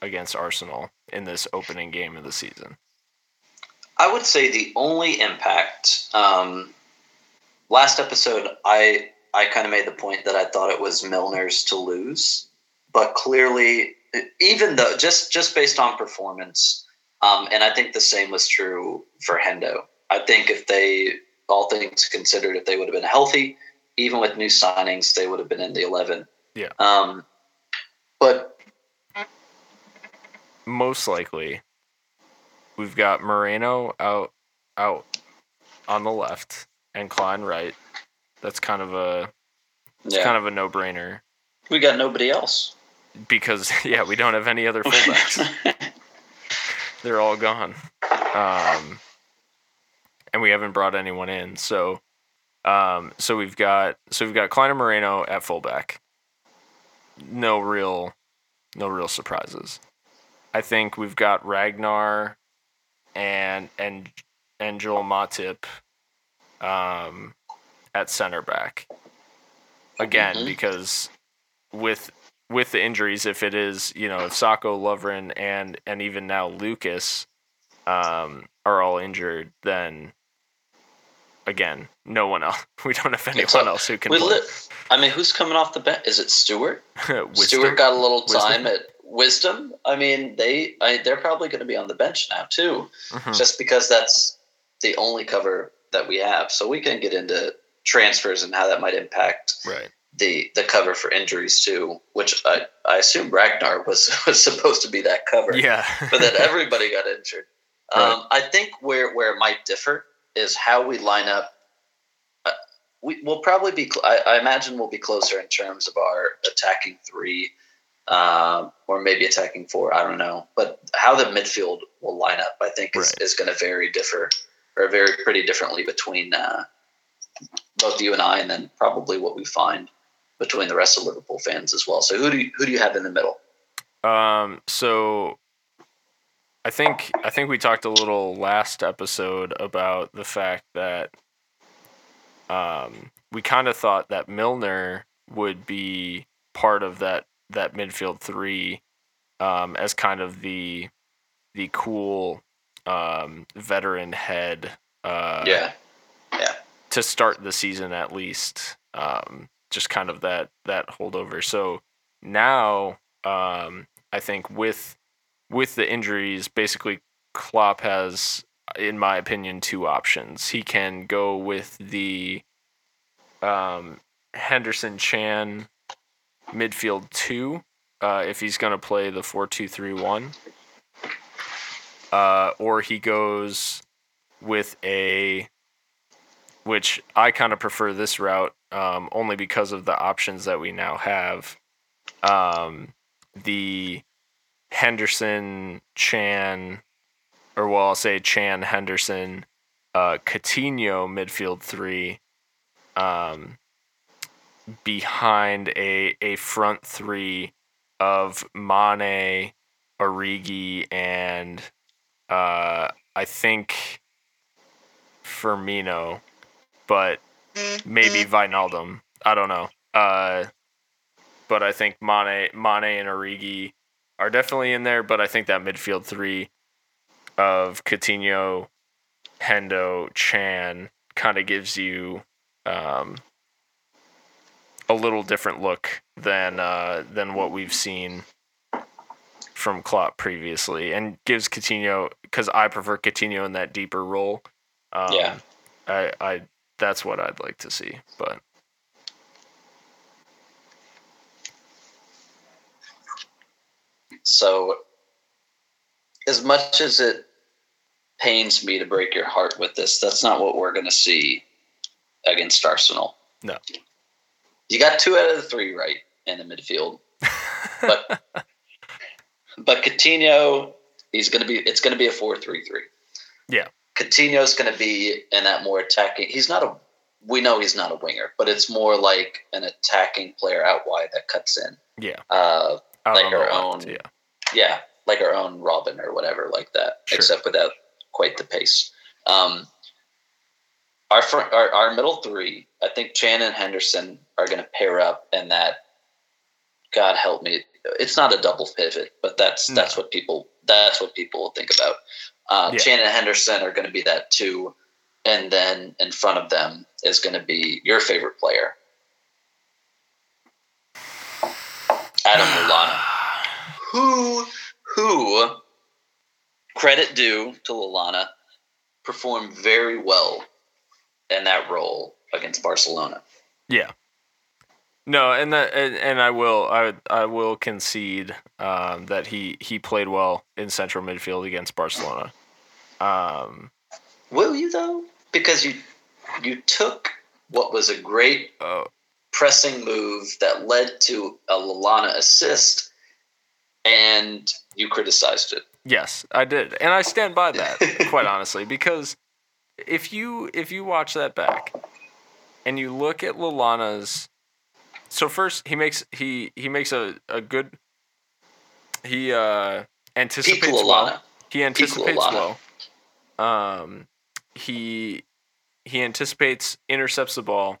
Speaker 5: against Arsenal in this opening game of the season?
Speaker 6: I would say the only impact. Um, last episode, I I kind of made the point that I thought it was Milner's to lose, but clearly, even though just just based on performance, um, and I think the same was true for Hendo. I think if they, all things considered, if they would have been healthy, even with new signings, they would have been in the eleven.
Speaker 5: Yeah.
Speaker 6: Um, but
Speaker 5: Most likely we've got Moreno out out on the left and Clyne right. That's kind of a it's
Speaker 6: yeah,
Speaker 5: kind of a no brainer.
Speaker 6: we got nobody else.
Speaker 5: because yeah, we don't have any other fullbacks. They're all gone, um, and we haven't brought anyone in. So, um, so we've got so we've got Kleiner Moreno at fullback. No real, no real surprises. I think we've got Ragnar and and and Joel Matip um, at center back again
Speaker 6: Mhm.
Speaker 5: because with with the injuries, if it is, you know, if Sakho, Lovren, and and even now Lucas um, are all injured, then again, no one else. We don't have anyone
Speaker 6: So,
Speaker 5: else who can
Speaker 6: we
Speaker 5: play.
Speaker 6: li- I mean, who's coming off the bench? Is it Stewart? Stewart got a little
Speaker 5: Wisdom?
Speaker 6: time at Wisdom. I mean, they I, they're probably going to be on the bench now too,
Speaker 5: Mhm.
Speaker 6: just because that's the only cover that we have. So we can get into transfers and how that might impact
Speaker 5: right.
Speaker 6: The the cover for injuries too. Which I, I assume Ragnar was was supposed to be that cover.
Speaker 5: Yeah,
Speaker 6: but then everybody got injured. Right. Um, I think where where it might differ is how we line up. Uh, we will probably be. I, I, imagine we'll be closer in terms of our attacking three, um, or maybe attacking four. I don't know, but how the midfield will line up, I think, is, right. is going to vary differ or vary pretty differently between uh, both you and I, and then probably what we find between the rest of Liverpool fans as well. So who do you, who do you have in the middle?
Speaker 5: Um. So I think I think we talked a little last episode about the fact that um, we kind of thought that Milner would be part of that that midfield three um, as kind of the the cool um, veteran head. Uh,
Speaker 6: yeah, yeah.
Speaker 5: To start the season, at least, um, just kind of that that holdover. So now, um, I think with with the injuries, basically Klopp has, in my opinion, two options. He can go with the um, Henderson Can midfield two uh, if he's going to play the four two three one uh, or he goes with a, which I kind of prefer this route um, only because of the options that we now have. Um, the Henderson Can, or well, I'll say Can Henderson, uh, Coutinho midfield three, um, behind a a front three of Mane, Origi, and uh, I think Firmino, but maybe Wijnaldum. I don't know. Uh, but I think Mane, Mane and Origi are definitely in there. But I think that midfield three of Coutinho, Hendo, Can kind of gives you um, a little different look than uh, than what we've seen from Klopp previously, and gives Coutinho because I prefer Coutinho in that deeper role.
Speaker 6: Um, yeah,
Speaker 5: I, I that's what I'd like to see, but.
Speaker 6: So, as much as it pains me to break your heart with this, that's not what we're going to see against Arsenal.
Speaker 5: No.
Speaker 6: You got two out of the three right in the midfield. but but Coutinho, he's going to be. It's going to be a four-three-three.
Speaker 5: Yeah.
Speaker 6: Coutinho's going to be in that more attacking. He's not a. We know he's not a winger, but it's more like an attacking player out wide that cuts in.
Speaker 5: Yeah.
Speaker 6: Uh, like our own.
Speaker 5: Yeah.
Speaker 6: Yeah, like our own Robin or whatever, like that. Sure. Except without quite the pace. Um, our front, our, our middle three, I think Can and Henderson are going to pair up, and that, God help me, it's not a double pivot, but that's no. that's what people that's what people will think about. Uh, yeah. Can and Henderson are going to be that too, and then in front of them is going to be your favorite player, Adam Lallana, who who credit due to Lallana performed very well in that role against Barcelona.
Speaker 5: Yeah. No, and that and, and I will I I will concede um, that he he played well in central midfield against Barcelona. Um,
Speaker 6: will you though? Because you you took what was a great
Speaker 5: uh,
Speaker 6: pressing move that led to a Lallana assist, and you criticized it.
Speaker 5: Yes, I did, and I stand by that. quite honestly, because if you if you watch that back and you look at Lallana's so first he makes he he makes a, a good he uh anticipates well. He anticipates well. Um he he anticipates intercepts the ball,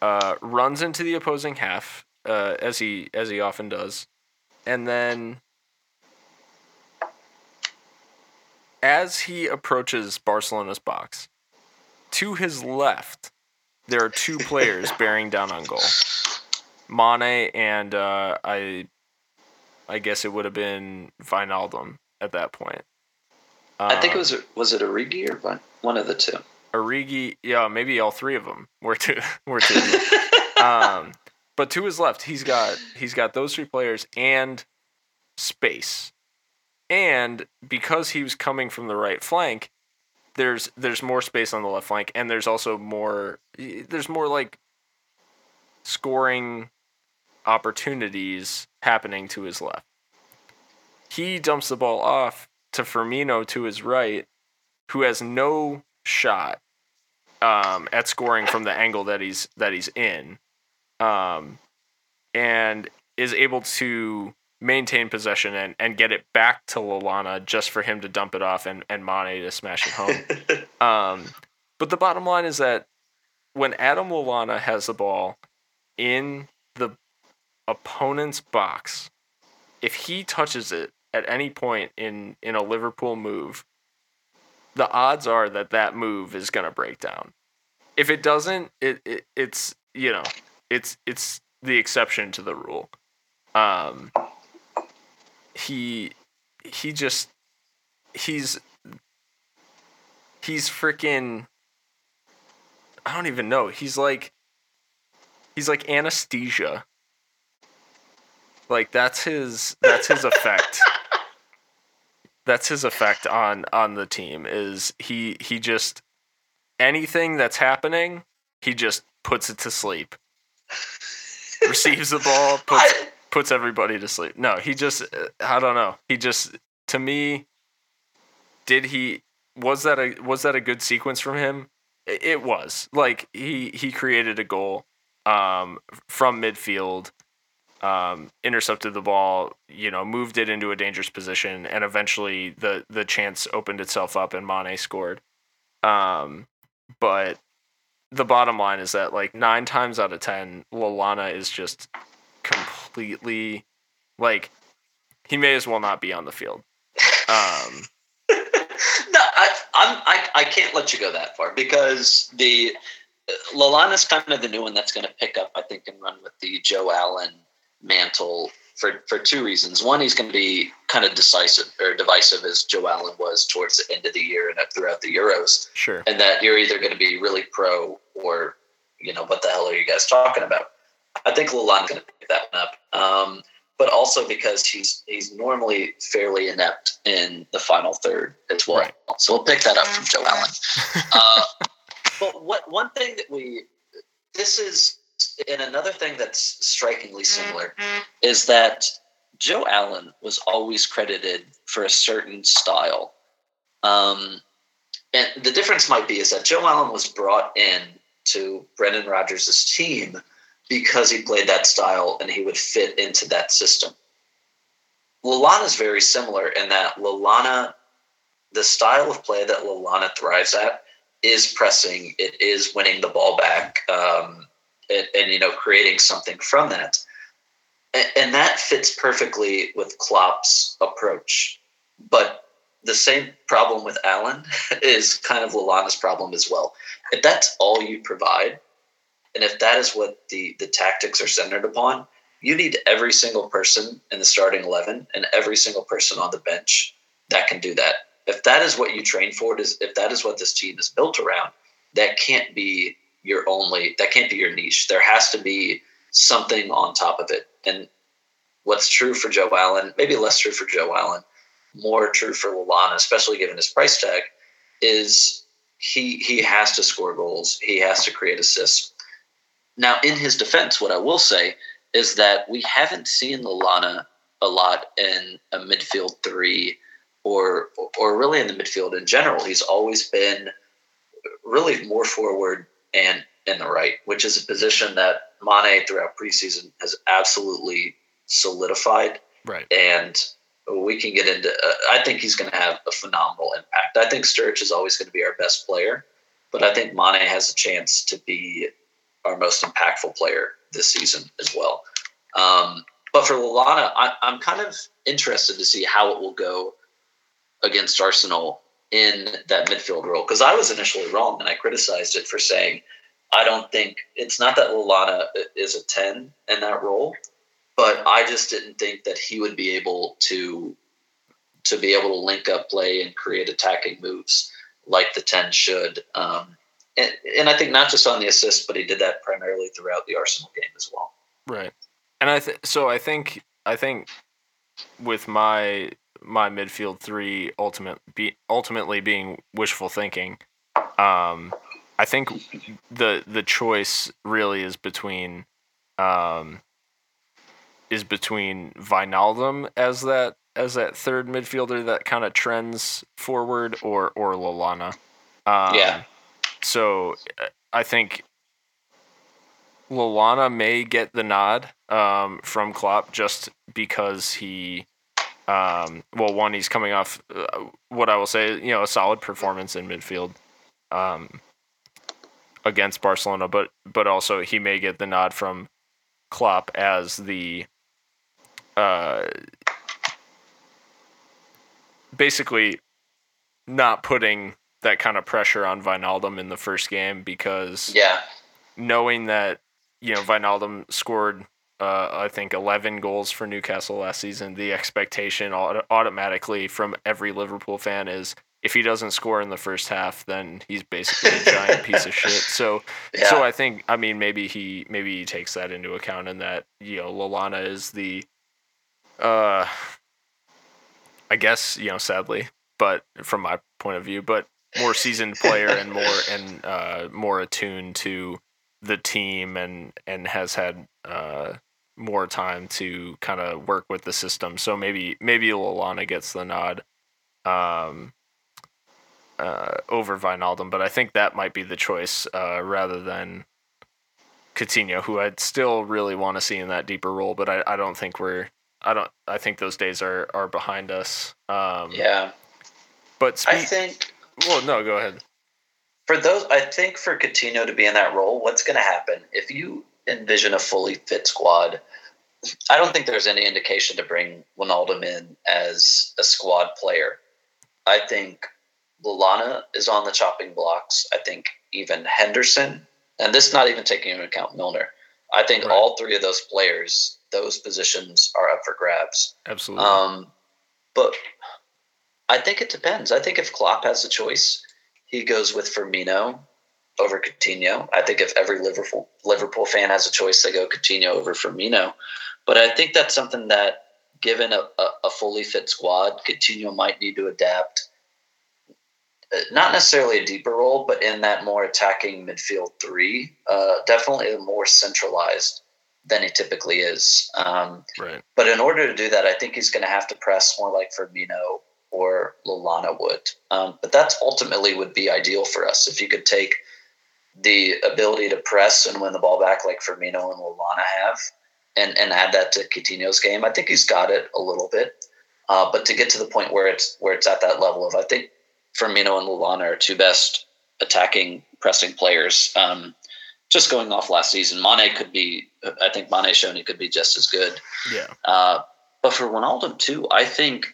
Speaker 5: uh runs into the opposing half, uh as he as he often does. And then as he approaches Barcelona's box, to his left, there are two players bearing down on goal. Mane and uh, I, I guess it would have been Wijnaldum at that point.
Speaker 6: Um, I think it was was it Origi or one one of the two.
Speaker 5: Origi, yeah, maybe all three of them were two were two. um, but to his left, he's got he's got those three players and space. And because he was coming from the right flank, there's there's more space on the left flank, and there's also more there's more like scoring opportunities happening to his left. He dumps the ball off to Firmino to his right, who has no shot um, at scoring from the angle that he's that he's in, um, and is able to maintain possession and, and get it back to Lallana just for him to dump it off and, and Mane to smash it home. um, but the bottom line is that when Adam Lallana has the ball in the opponent's box, if he touches it at any point in, in a Liverpool move, the odds are that that move is going to break down. If it doesn't, it, it it's you know it's it's the exception to the rule. Um, he he just he's he's freaking I don't even know. He's like he's like anesthesia. Like that's his that's his effect. that's his effect on on the team is he he just anything that's happening, he just puts it to sleep. Receives the ball, puts puts everybody to sleep. No, he just I don't know. He just to me did he was that a was that a good sequence from him? It was. Like he he created a goal um from midfield um, intercepted the ball, you know, moved it into a dangerous position, and eventually the the chance opened itself up, and Mane scored. Um, but the bottom line is that like nine times out of ten, Lallana is just completely like he may as well not be on the field. Um,
Speaker 6: no, I, I'm I, I can't let you go that far because the Lallana's kind of the new one that's going to pick up, I think, and run with the Joe Allen mantle for for two reasons. One, he's going to be kind of decisive or divisive as Joe Allen was towards the end of the year and throughout the Euros.
Speaker 5: Sure.
Speaker 6: And that you're either going to be really pro or you know what the hell are you guys talking about? I think Lallana's going to pick that one up. Um, but also because he's he's normally fairly inept in the final third as well. Right. So we'll pick that up from Joe Allen. uh, but what one thing that we this is and another thing that's strikingly similar mm-hmm. is that Joe Allen was always credited for a certain style. Um, and the difference might be is that Joe Allen was brought in to Brendan Rodgers' team because he played that style and he would fit into that system. Lallana is very similar in that Lallana, the style of play that Lallana thrives at is pressing, it is winning the ball back. Um, and, and you know creating something from that and, and that fits perfectly with Klopp's approach but the same problem with Allen is kind of Lallana's problem as well. If that's all you provide, and if that is what the the tactics are centered upon, you need every single person in the starting eleven and every single person on the bench that can do that. If that is what you train for, is if that is what this team is built around, that can't be your only that can't be your niche. There has to be something on top of it. And what's true for Joe Allen, maybe less true for Joe Allen, more true for Lallana, especially given his price tag, is he he has to score goals. He has to create assists. Now, in his defense, what I will say is that we haven't seen Lallana a lot in a midfield three or or really in the midfield in general. He's always been really more forward and in the right, which is a position that Mane throughout preseason has absolutely solidified.
Speaker 5: Right.
Speaker 6: And we can get into. Uh, I think he's going to have a phenomenal impact. I think Sturridge is always going to be our best player, but I think Mane has a chance to be our most impactful player this season as well. Um, but for Lallana, I, I'm kind of interested to see how it will go against Arsenal in that midfield role because I was initially wrong and I criticized it for saying I don't think it's not that Lallana is a 10 in that role, but I just didn't think that he would be able to to be able to link up play and create attacking moves like the 10 should. Um, and, and I think not just on the assist, but he did that primarily throughout the Arsenal game as well.
Speaker 5: Right. And I th- so I think I think with my my midfield three ultimate be, ultimately being wishful thinking, um, I think the the choice really is between um, is between Wijnaldum as that as that third midfielder that kind of trends forward, or or Lallana.
Speaker 6: Um, yeah.
Speaker 5: So I think Lallana may get the nod um, from Klopp just because he, um, well, one he's coming off uh, what I will say, you know, a solid performance in midfield um, against Barcelona, but but also he may get the nod from Klopp as the uh, basically not putting that kind of pressure on Wijnaldum in the first game because
Speaker 6: yeah,
Speaker 5: knowing that you know Wijnaldum scored uh, I think 11 goals for Newcastle last season, the expectation automatically from every Liverpool fan is if he doesn't score in the first half, then he's basically a giant piece of shit. So, yeah. so I think I mean maybe he maybe he takes that into account and that you know Lallana is the uh I guess you know sadly, but from my point of view, but more seasoned player and more and uh, more attuned to the team and and has had uh, more time to kind of work with the system. So maybe maybe Lallana gets the nod um, uh, over Wijnaldum, but I think that might be the choice uh, rather than Coutinho, who I'd still really want to see in that deeper role. But I, I don't think we're I don't I think those days are are behind us. Um,
Speaker 6: yeah.
Speaker 5: But
Speaker 6: spe- I think.
Speaker 5: Well, no, go ahead.
Speaker 6: For those, I think for Coutinho to be in that role, what's going to happen if you envision a fully fit squad? I don't think there's any indication to bring Wijnaldum in as a squad player. I think Lallana is on the chopping blocks. I think even Henderson, and this not even taking into account Milner. I think right. all three of those players, those positions are up for grabs.
Speaker 5: Absolutely.
Speaker 6: Um, but I think it depends. I think if Klopp has a choice, he goes with Firmino over Coutinho. I think if every Liverpool Liverpool fan has a choice, they go Coutinho over Firmino. But I think that's something that, given a, a, fully fit squad, Coutinho might need to adapt. Uh, not necessarily a deeper role, but in that more attacking midfield three, uh, definitely more centralized than he typically is. Um,
Speaker 5: right.
Speaker 6: But in order to do that, I think he's going to have to press more like Firmino or Lallana would. Um, but that's ultimately would be ideal for us if you could take the ability to press and win the ball back like Firmino and Lallana have, and and add that to Coutinho's game. I think he's got it a little bit, uh, but to get to the point where it's where it's at that level of, I think Firmino and Lallana are two best attacking pressing players. Um, just going off last season, Mane could be. I think Mane shown he could be just as good.
Speaker 5: Yeah.
Speaker 6: Uh, but for Wijnaldum too, I think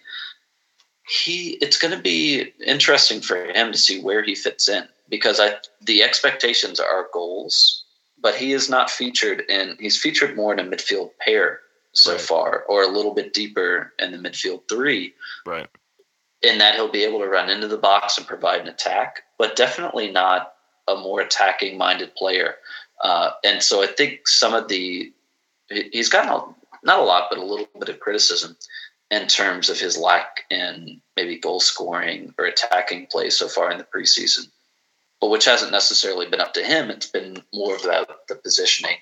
Speaker 6: he it's going to be interesting for him to see where he fits in because I the expectations are goals, but he is not featured in he's featured more in a midfield pair so right. far or a little bit deeper in the midfield three.
Speaker 5: Right.
Speaker 6: In that he'll be able to run into the box and provide an attack, but definitely not a more attacking minded player. Uh, and so I think some of the he's gotten a, not a lot, but a little bit of criticism in terms of his lack in maybe goal scoring or attacking play so far in the preseason, but which hasn't necessarily been up to him. It's been more about the positioning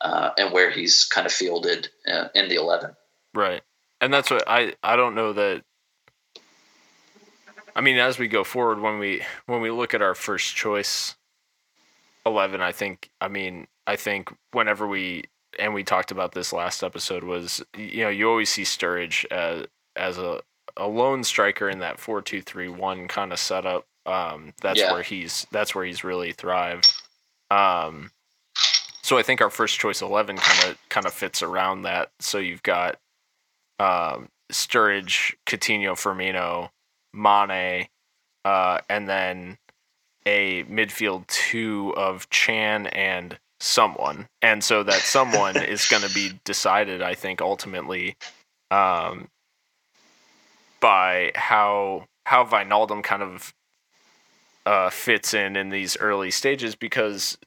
Speaker 6: uh, and where he's kind of fielded uh, in the 11.
Speaker 5: Right. And that's what I, I don't know that. I mean, as we go forward, when we when we look at our first choice eleven, I think I mean I think whenever we and we talked about this last episode was you know you always see Sturridge as as a a lone striker in that four two three one kind of setup. Um, that's yeah. where he's that's where he's really thrived. Um, so I think our first choice eleven kind of kind of fits around that. So you've got um, Sturridge, Coutinho, Firmino, Mane, uh, and then a midfield two of Can and someone, and so that someone is going to be decided. I think ultimately, um, by how how Wijnaldum kind of uh, fits in in these early stages because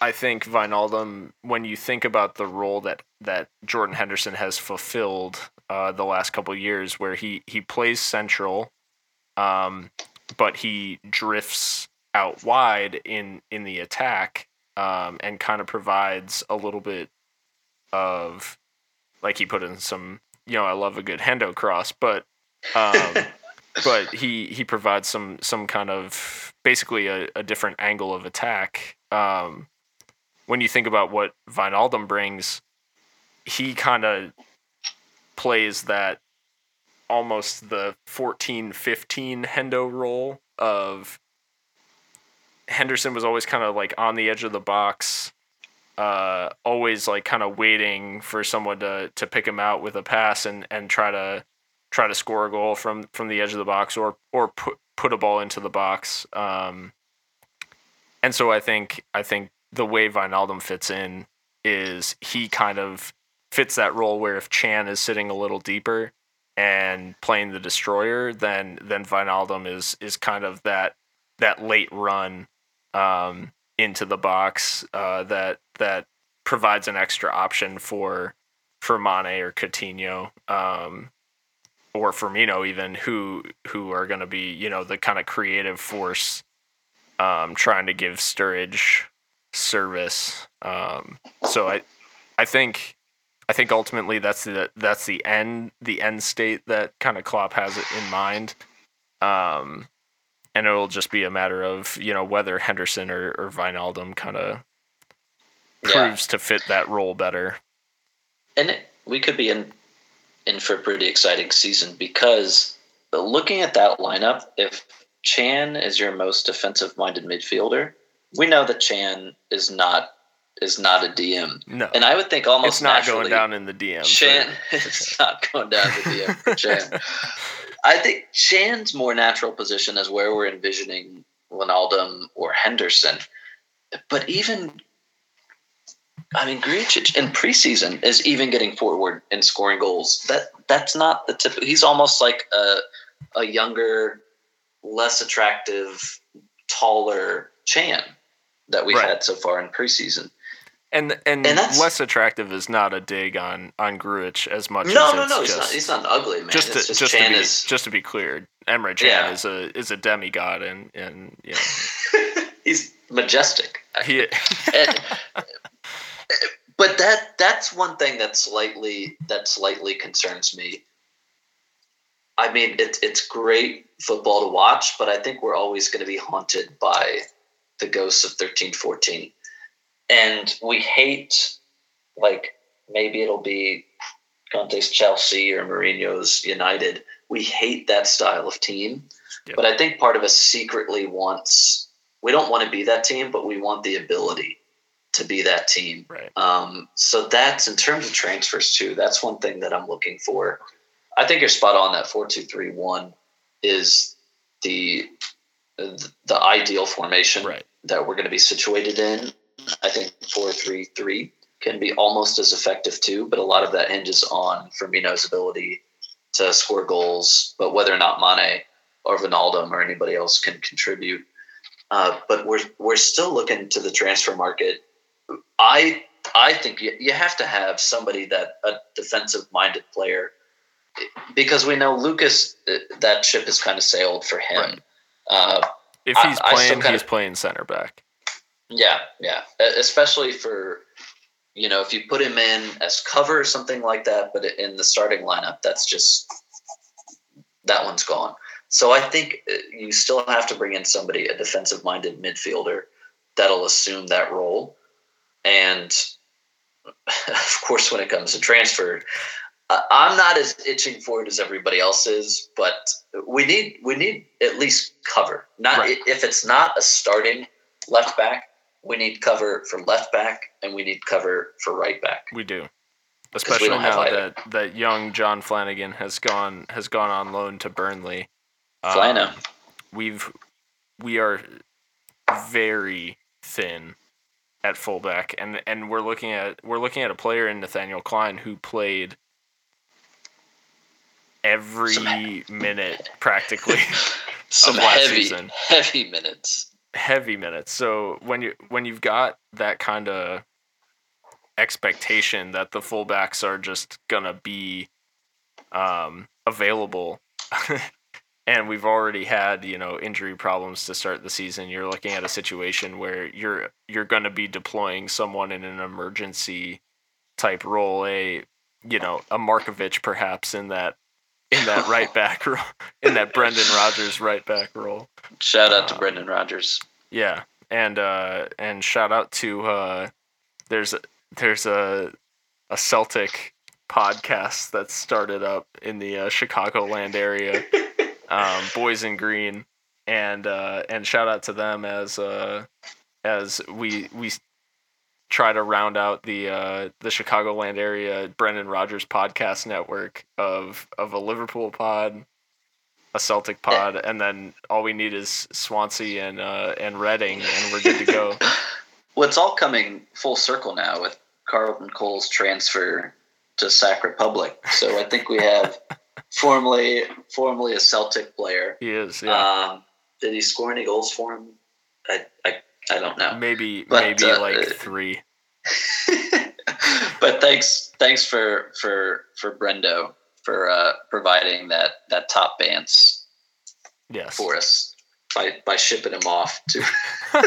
Speaker 5: I think Wijnaldum, when you think about the role that that Jordan Henderson has fulfilled uh, the last couple years, where he he plays central, um, but he drifts out wide in in the attack um, and kind of provides a little bit of like he put in some you know I love a good Hendo cross, but um, but he he provides some some kind of basically a, a different angle of attack. Um, when you think about what Wijnaldum brings, he kind of plays that almost the 14 15 Hendo role of Henderson was always kind of like on the edge of the box, uh, always like kind of waiting for someone to to pick him out with a pass and and try to try to score a goal from from the edge of the box or or put put a ball into the box. Um, and so I think I think the way Wijnaldum fits in is he kind of fits that role where if Can is sitting a little deeper and playing the destroyer, then then Wijnaldum is is kind of that that late run um, into the box uh, that that provides an extra option for for Mane or Coutinho um, or Firmino even who who are going to be you know the kind of creative force um, trying to give Sturridge service. Um, so I I think I think ultimately that's the that's the end the end state that kind of Klopp has it in mind. Um, and it'll just be a matter of you know whether Henderson or, or Wijnaldum kind of proves yeah. to fit that role better.
Speaker 6: And it, we could be in in for a pretty exciting season because looking at that lineup, if Can is your most defensive minded midfielder, we know that Can is not is not a DM.
Speaker 5: No,
Speaker 6: and I would think almost
Speaker 5: it's not going down in the DM.
Speaker 6: Can, it's not going down in the DM for Can. I think Can's more natural position is where we're envisioning Wijnaldum or Henderson. But even, I mean, Grujic in preseason is even getting forward and scoring goals. That that's not the tip. He's almost like a a younger, less attractive, taller Chan that we've right. had so far in preseason.
Speaker 5: And and, and less attractive is not a dig on on Grujic as much.
Speaker 6: No,
Speaker 5: as
Speaker 6: no, no. He's not. He's not ugly, man.
Speaker 5: Just to,
Speaker 6: just,
Speaker 5: just,
Speaker 6: to
Speaker 5: be
Speaker 6: is,
Speaker 5: just to be clear, Emre Can yeah. is a is a demigod, and and you know.
Speaker 6: he's majestic.
Speaker 5: He,
Speaker 6: and, but that that's one thing that slightly that slightly concerns me. I mean, it's it's great football to watch, but I think we're always going to be haunted by the ghosts of thirteen fourteen and we hate like maybe it'll be Conte's Chelsea or Mourinho's United. We hate that style of team, yep. but I think part of us secretly wants. We don't want to be that team, but we want the ability to be that team.
Speaker 5: Right.
Speaker 6: Um, so that's in terms of transfers too. That's one thing that I'm looking for. I think you're spot on. That four two three one is the the ideal formation
Speaker 5: right.
Speaker 6: that we're going to be situated in. I think four three three can be almost as effective too, but a lot of that hinges on Firmino's ability to score goals, but whether or not Mane or Wijnaldum or anybody else can contribute. Uh, but we're we're still looking to the transfer market. I I think you, you have to have somebody that a defensive minded player because we know Lucas uh, that ship has kind of sailed for him. Right. Uh,
Speaker 5: if he's I, playing, I he's of, playing center back.
Speaker 6: Yeah, yeah. Especially for you know, if you put him in as cover or something like that, but in the starting lineup, that's just that one's gone. So I think uh, you still have to bring in somebody, a defensive minded midfielder that'll assume that role. And of course, when it comes to transfer, I'm not as itching for it as everybody else is, but we need we need at least cover. Not right. if it's not a starting left back, we need cover for left back and we need cover for right back.
Speaker 5: We do. Especially we now that, that young Jon Flanagan has gone has gone on loan to Burnley.
Speaker 6: Um,
Speaker 5: we've we are very thin at fullback and and we're looking at we're looking at a player in Nathaniel Clyne who played every minute practically.
Speaker 6: some heavy, season. heavy minutes.
Speaker 5: Heavy minutes. So when you when you've got that kind of expectation that the fullbacks are just gonna be um, available and we've already had you know injury problems to start the season you're looking at a situation where you're you're to be deploying someone in an emergency type role a you know a Markovic perhaps in that in that right back role in that Brendan Rodgers right back role.
Speaker 6: Shout out to uh, Brendan Rodgers.
Speaker 5: yeah and uh and shout out to uh there's a there's a a Celtic podcast that started up in the uh, Chicagoland area. Um, Boys in Green, and uh, and shout out to them as uh, as we we try to round out the uh, the Chicagoland area Brendan Rodgers podcast network of of a Liverpool pod, a Celtic pod, and then all we need is Swansea and uh, and Reading, and we're good to go.
Speaker 6: well, it's all coming full circle now with Carlton Cole's transfer to Sac Republic. So I think we have formerly formerly a Celtic player.
Speaker 5: He is. Yeah. Um,
Speaker 6: did he score any goals for him? I I, I don't know.
Speaker 5: Maybe but, maybe uh, like three.
Speaker 6: but thanks thanks for for for Brendo for uh, providing that that top bance
Speaker 5: yes.
Speaker 6: for us by by shipping him off to.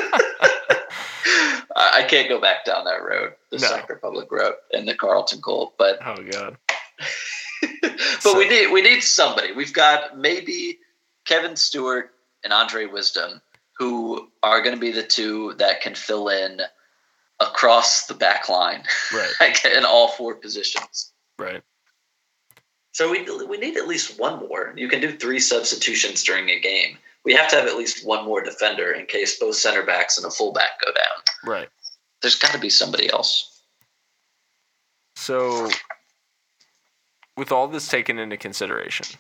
Speaker 6: I can't go back down that road, the no. Sac Republic road, and the Carlton Cole. But
Speaker 5: oh god,
Speaker 6: but so. we need we need somebody. We've got maybe Kevin Stewart and Andre Wisdom, who are going to be the two that can fill in across the back line,
Speaker 5: right?
Speaker 6: in all four positions,
Speaker 5: right.
Speaker 6: So we we need at least one more. You can do three substitutions during a game. We have to have at least one more defender in case both center backs and a fullback go down.
Speaker 5: Right.
Speaker 6: There's got to be somebody else.
Speaker 5: So with all this taken into consideration,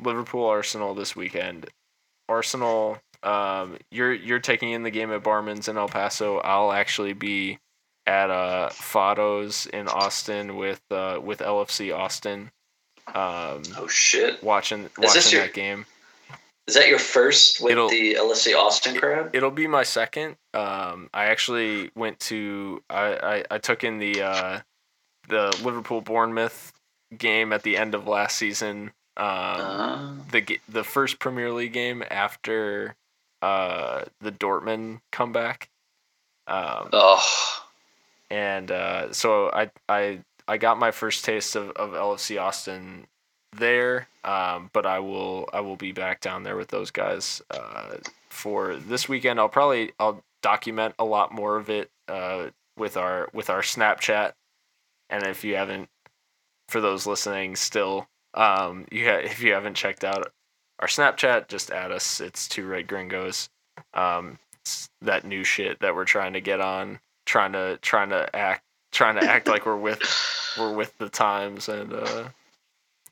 Speaker 5: Liverpool Arsenal this weekend. Arsenal, um, you're you're taking in the game at Barman's in El Paso. I'll actually be at uh Fado's in Austin with uh with LFC Austin. Um,
Speaker 6: oh shit!
Speaker 5: Watching watching your, that game.
Speaker 6: Is that your first with it'll, the LFC Austin crowd?
Speaker 5: It'll be my second. Um, I actually went to I, I, I took in the uh, the Liverpool Bournemouth game at the end of last season. Um, uh. the the first Premier League game after uh, the Dortmund comeback. Um,
Speaker 6: oh.
Speaker 5: And uh, so I I I got my first taste of, of LFC Austin there, um, but I will I will be back down there with those guys uh, for this weekend. I'll probably I'll document a lot more of it uh, with our with our Snapchat and if you haven't, for those listening still, um, you ha- if you haven't checked out our Snapchat, just add us. It's two red gringos. Um, that new shit that we're trying to get on, trying to trying to act trying to act like we're with we're with the times and uh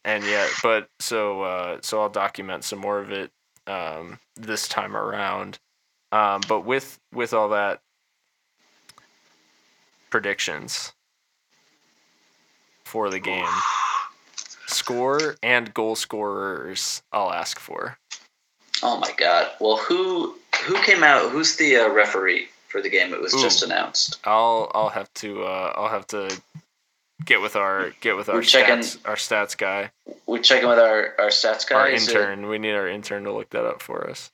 Speaker 5: and yeah, but so uh so I'll document some more of it um this time around. Um but with with all that predictions for the game. Score and goal scorers, I'll ask for.
Speaker 6: Oh my god! Well, who who came out? Who's the uh, referee for the game? It was Ooh, just announced.
Speaker 5: I'll I'll have to uh, I'll have to get with our get with our We're stats checking, our stats guy.
Speaker 6: We're checking with our our stats guy.
Speaker 5: Our intern. It, we need our intern to look that up for us.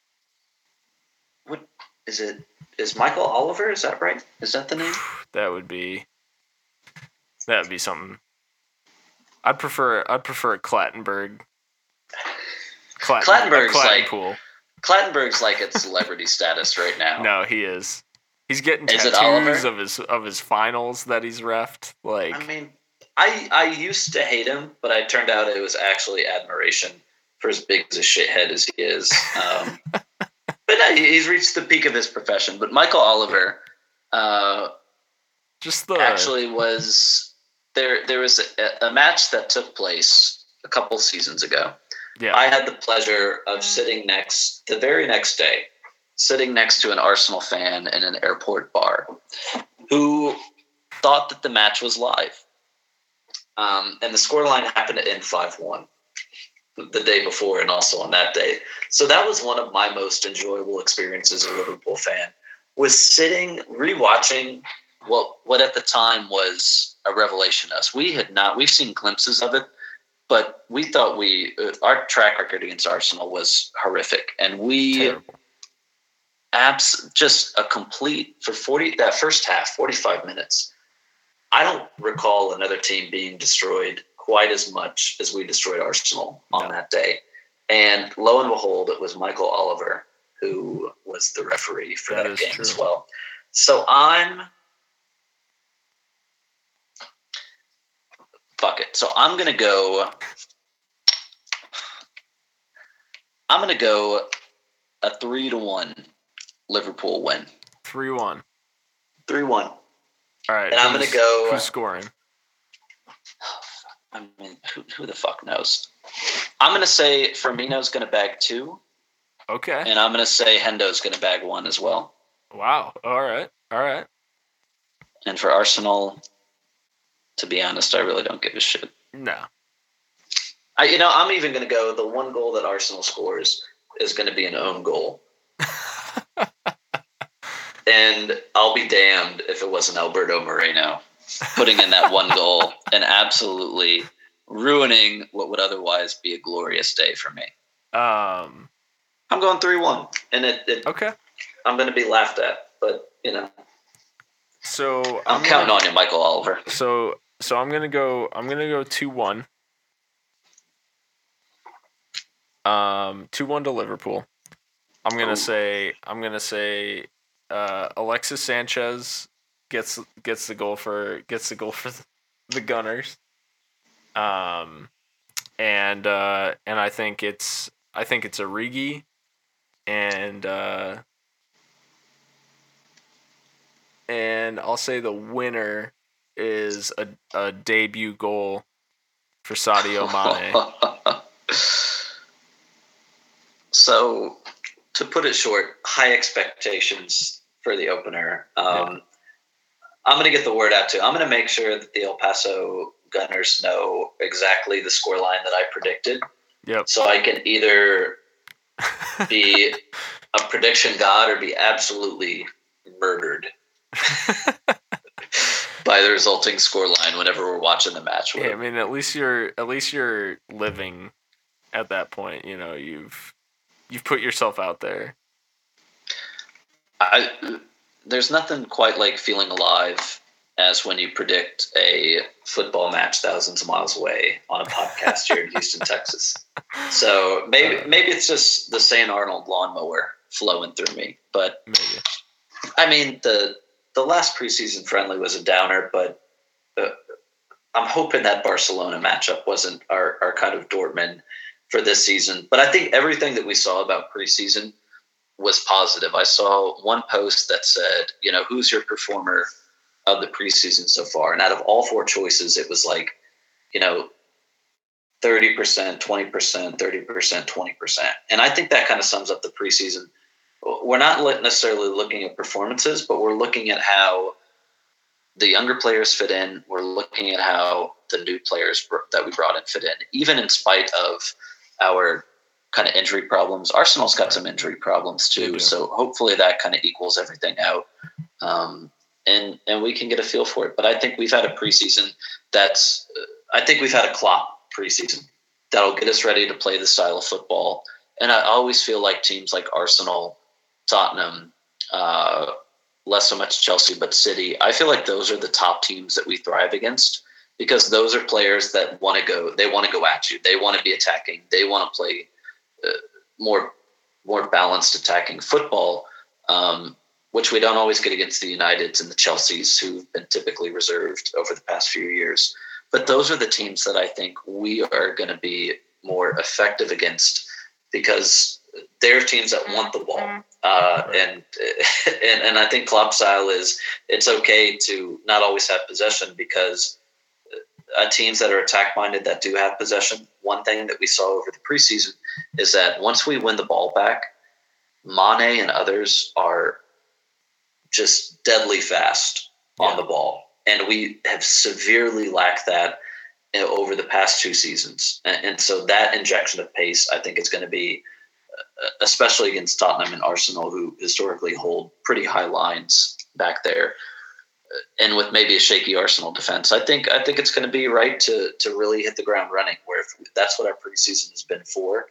Speaker 6: What is it? Is Michael Oliver? Is that right? Is that the name?
Speaker 5: that would be. That would be something. I'd prefer I'd prefer a Clattenburg.
Speaker 6: Clatten, Clattenburg's like Clattenburg's like at celebrity status right now.
Speaker 5: No, he is. He's getting is tattoos of his of his finals that he's refed. Like
Speaker 6: I mean, I I used to hate him, but I turned out it was actually admiration for as big as a shithead as he is. Um, but no, he's reached the peak of his profession. But Michael Oliver, uh,
Speaker 5: just the
Speaker 6: actually was there there was a, a match that took place a couple seasons ago.
Speaker 5: Yeah.
Speaker 6: I had the pleasure of sitting next the very next day, sitting next to an Arsenal fan in an airport bar who thought that the match was live. Um, and the scoreline happened to end 5 1 the day before and also on that day. So that was one of my most enjoyable experiences as a Liverpool fan. Was sitting rewatching what what at the time was a revelation to us. We had not we've seen glimpses of it, but we thought we uh, our track record against Arsenal was horrific, and we abs just a complete for forty that first half forty five minutes. I don't recall another team being destroyed quite as much as we destroyed Arsenal on that day. And lo and behold, it was Michael Oliver who was the referee for that, that game true. as well. So I'm fuck it. So I'm gonna go. I'm gonna go a three to one Liverpool win.
Speaker 5: Three one.
Speaker 6: Three one.
Speaker 5: All right.
Speaker 6: And I'm gonna go.
Speaker 5: Who's scoring?
Speaker 6: I mean, who, who the fuck knows? I'm gonna say Firmino's gonna bag two.
Speaker 5: Okay.
Speaker 6: And I'm gonna say Hendo's gonna bag one as well.
Speaker 5: Wow. All right. All right.
Speaker 6: And for Arsenal, to be honest, I really don't give a shit.
Speaker 5: No.
Speaker 6: I, you know, I'm even gonna go. The one goal that Arsenal scores is gonna be an own goal. and I'll be damned if it wasn't Alberto Moreno putting in that one goal and absolutely ruining what would otherwise be a glorious day for me.
Speaker 5: Um,
Speaker 6: I'm going three one, and it, it,
Speaker 5: okay.
Speaker 6: I'm going to be laughed at, but you know.
Speaker 5: So
Speaker 6: I'm, I'm counting gonna, on you, Michael Oliver.
Speaker 5: So so I'm gonna go. I'm gonna go two one. Um, two one to Liverpool. I'm gonna Ooh. say. I'm gonna say. Uh, Alexis Sanchez gets gets the goal for gets the goal for the Gunners. Um, and uh, and I think it's I think it's Origi, and uh, and I'll say the winner is a, a debut goal for Sadio Mane.
Speaker 6: so, to put it short, high expectations for the opener. Um, yeah. I'm going to get the word out too. I'm going to make sure that the El Paso Gunners know exactly the score line that I predicted.
Speaker 5: Yep.
Speaker 6: So I can either be a prediction god or be absolutely murdered by the resulting score line whenever we're watching the match.
Speaker 5: Yeah, I mean, at least you're at least you're living at that point. You know, you've you've put yourself out there.
Speaker 6: I there's nothing quite like feeling alive as when you predict a football match thousands of miles away on a podcast here in Houston, Texas. So maybe uh, maybe it's just the St. Arnold lawnmower flowing through me. But
Speaker 5: maybe.
Speaker 6: I mean the the last preseason friendly was a downer, but uh, I'm hoping that Barcelona matchup wasn't our, our kind of Dortmund for this season. But I think everything that we saw about preseason was positive. I saw one post that said, you know, who's your performer of the preseason so far? And out of all four choices, it was like, you know, 30%, 20%, 30%, 20%. And I think that kind of sums up the preseason. We're not necessarily looking at performances, but we're looking at how the younger players fit in. We're looking at how the new players that we brought in fit in, even in spite of our kind of injury problems. Arsenal's got some injury problems too, so hopefully that kind of equals everything out, um, and and we can get a feel for it. But I think we've had a preseason that's, I think we've had a Klopp preseason that'll get us ready to play the style of football. And I always feel like teams like Arsenal, Tottenham, uh, less so much Chelsea, but City. I feel like those are the top teams that we thrive against because those are players that want to go. They want to go at you. They want to be attacking. They want to play uh, more more balanced attacking football, um, which we don't always get against the Uniteds and the Chelseas, who've been typically reserved over the past few years. But those are the teams that I think we are going to be more effective against because they're teams that want the ball. Mm-hmm. Uh, and, and and I think Klopp style is it's okay to not always have possession because uh, teams that are attack minded that do have possession. One thing that we saw over the preseason is that once we win the ball back, Mane and others are just deadly fast yeah. on the ball, and we have severely lacked that over the past two seasons. And, and so that injection of pace, I think, is going to be, uh, especially against Tottenham and Arsenal, who historically hold pretty high lines back there. Uh, and with maybe a shaky Arsenal defense, I think I think it's going to be right to to really hit the ground running. Where that's what our preseason has been for,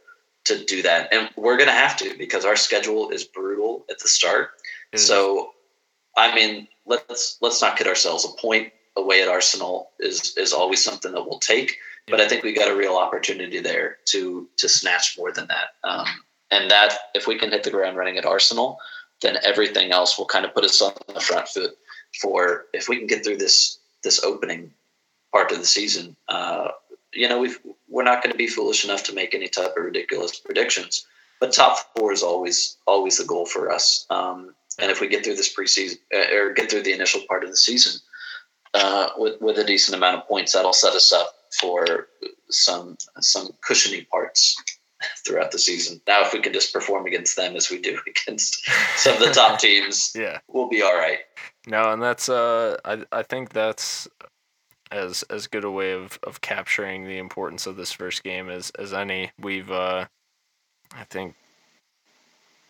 Speaker 6: to do that, and we're going to have to because our schedule is brutal at the start. So, I mean, let's let's not kid ourselves. A point away at Arsenal is is always something that we'll take. But I think we got a real opportunity there to to snatch more than that. Um, and that if we can hit the ground running at Arsenal, then everything else will kind of put us on the front foot for if we can get through this this opening part of the season. Uh, you know, we we're not going to be foolish enough to make any type of ridiculous predictions. But top four is always always the goal for us. Um, and if we get through this preseason uh, or get through the initial part of the season, uh, with with a decent amount of points, that'll set us up for some some cushiony parts throughout the season. Now, if we can just perform against them as we do against some of the top teams,
Speaker 5: yeah,
Speaker 6: we'll be all right.
Speaker 5: No, and that's uh, I I think that's as as good a way of, of capturing the importance of this first game as as any. We've uh, I think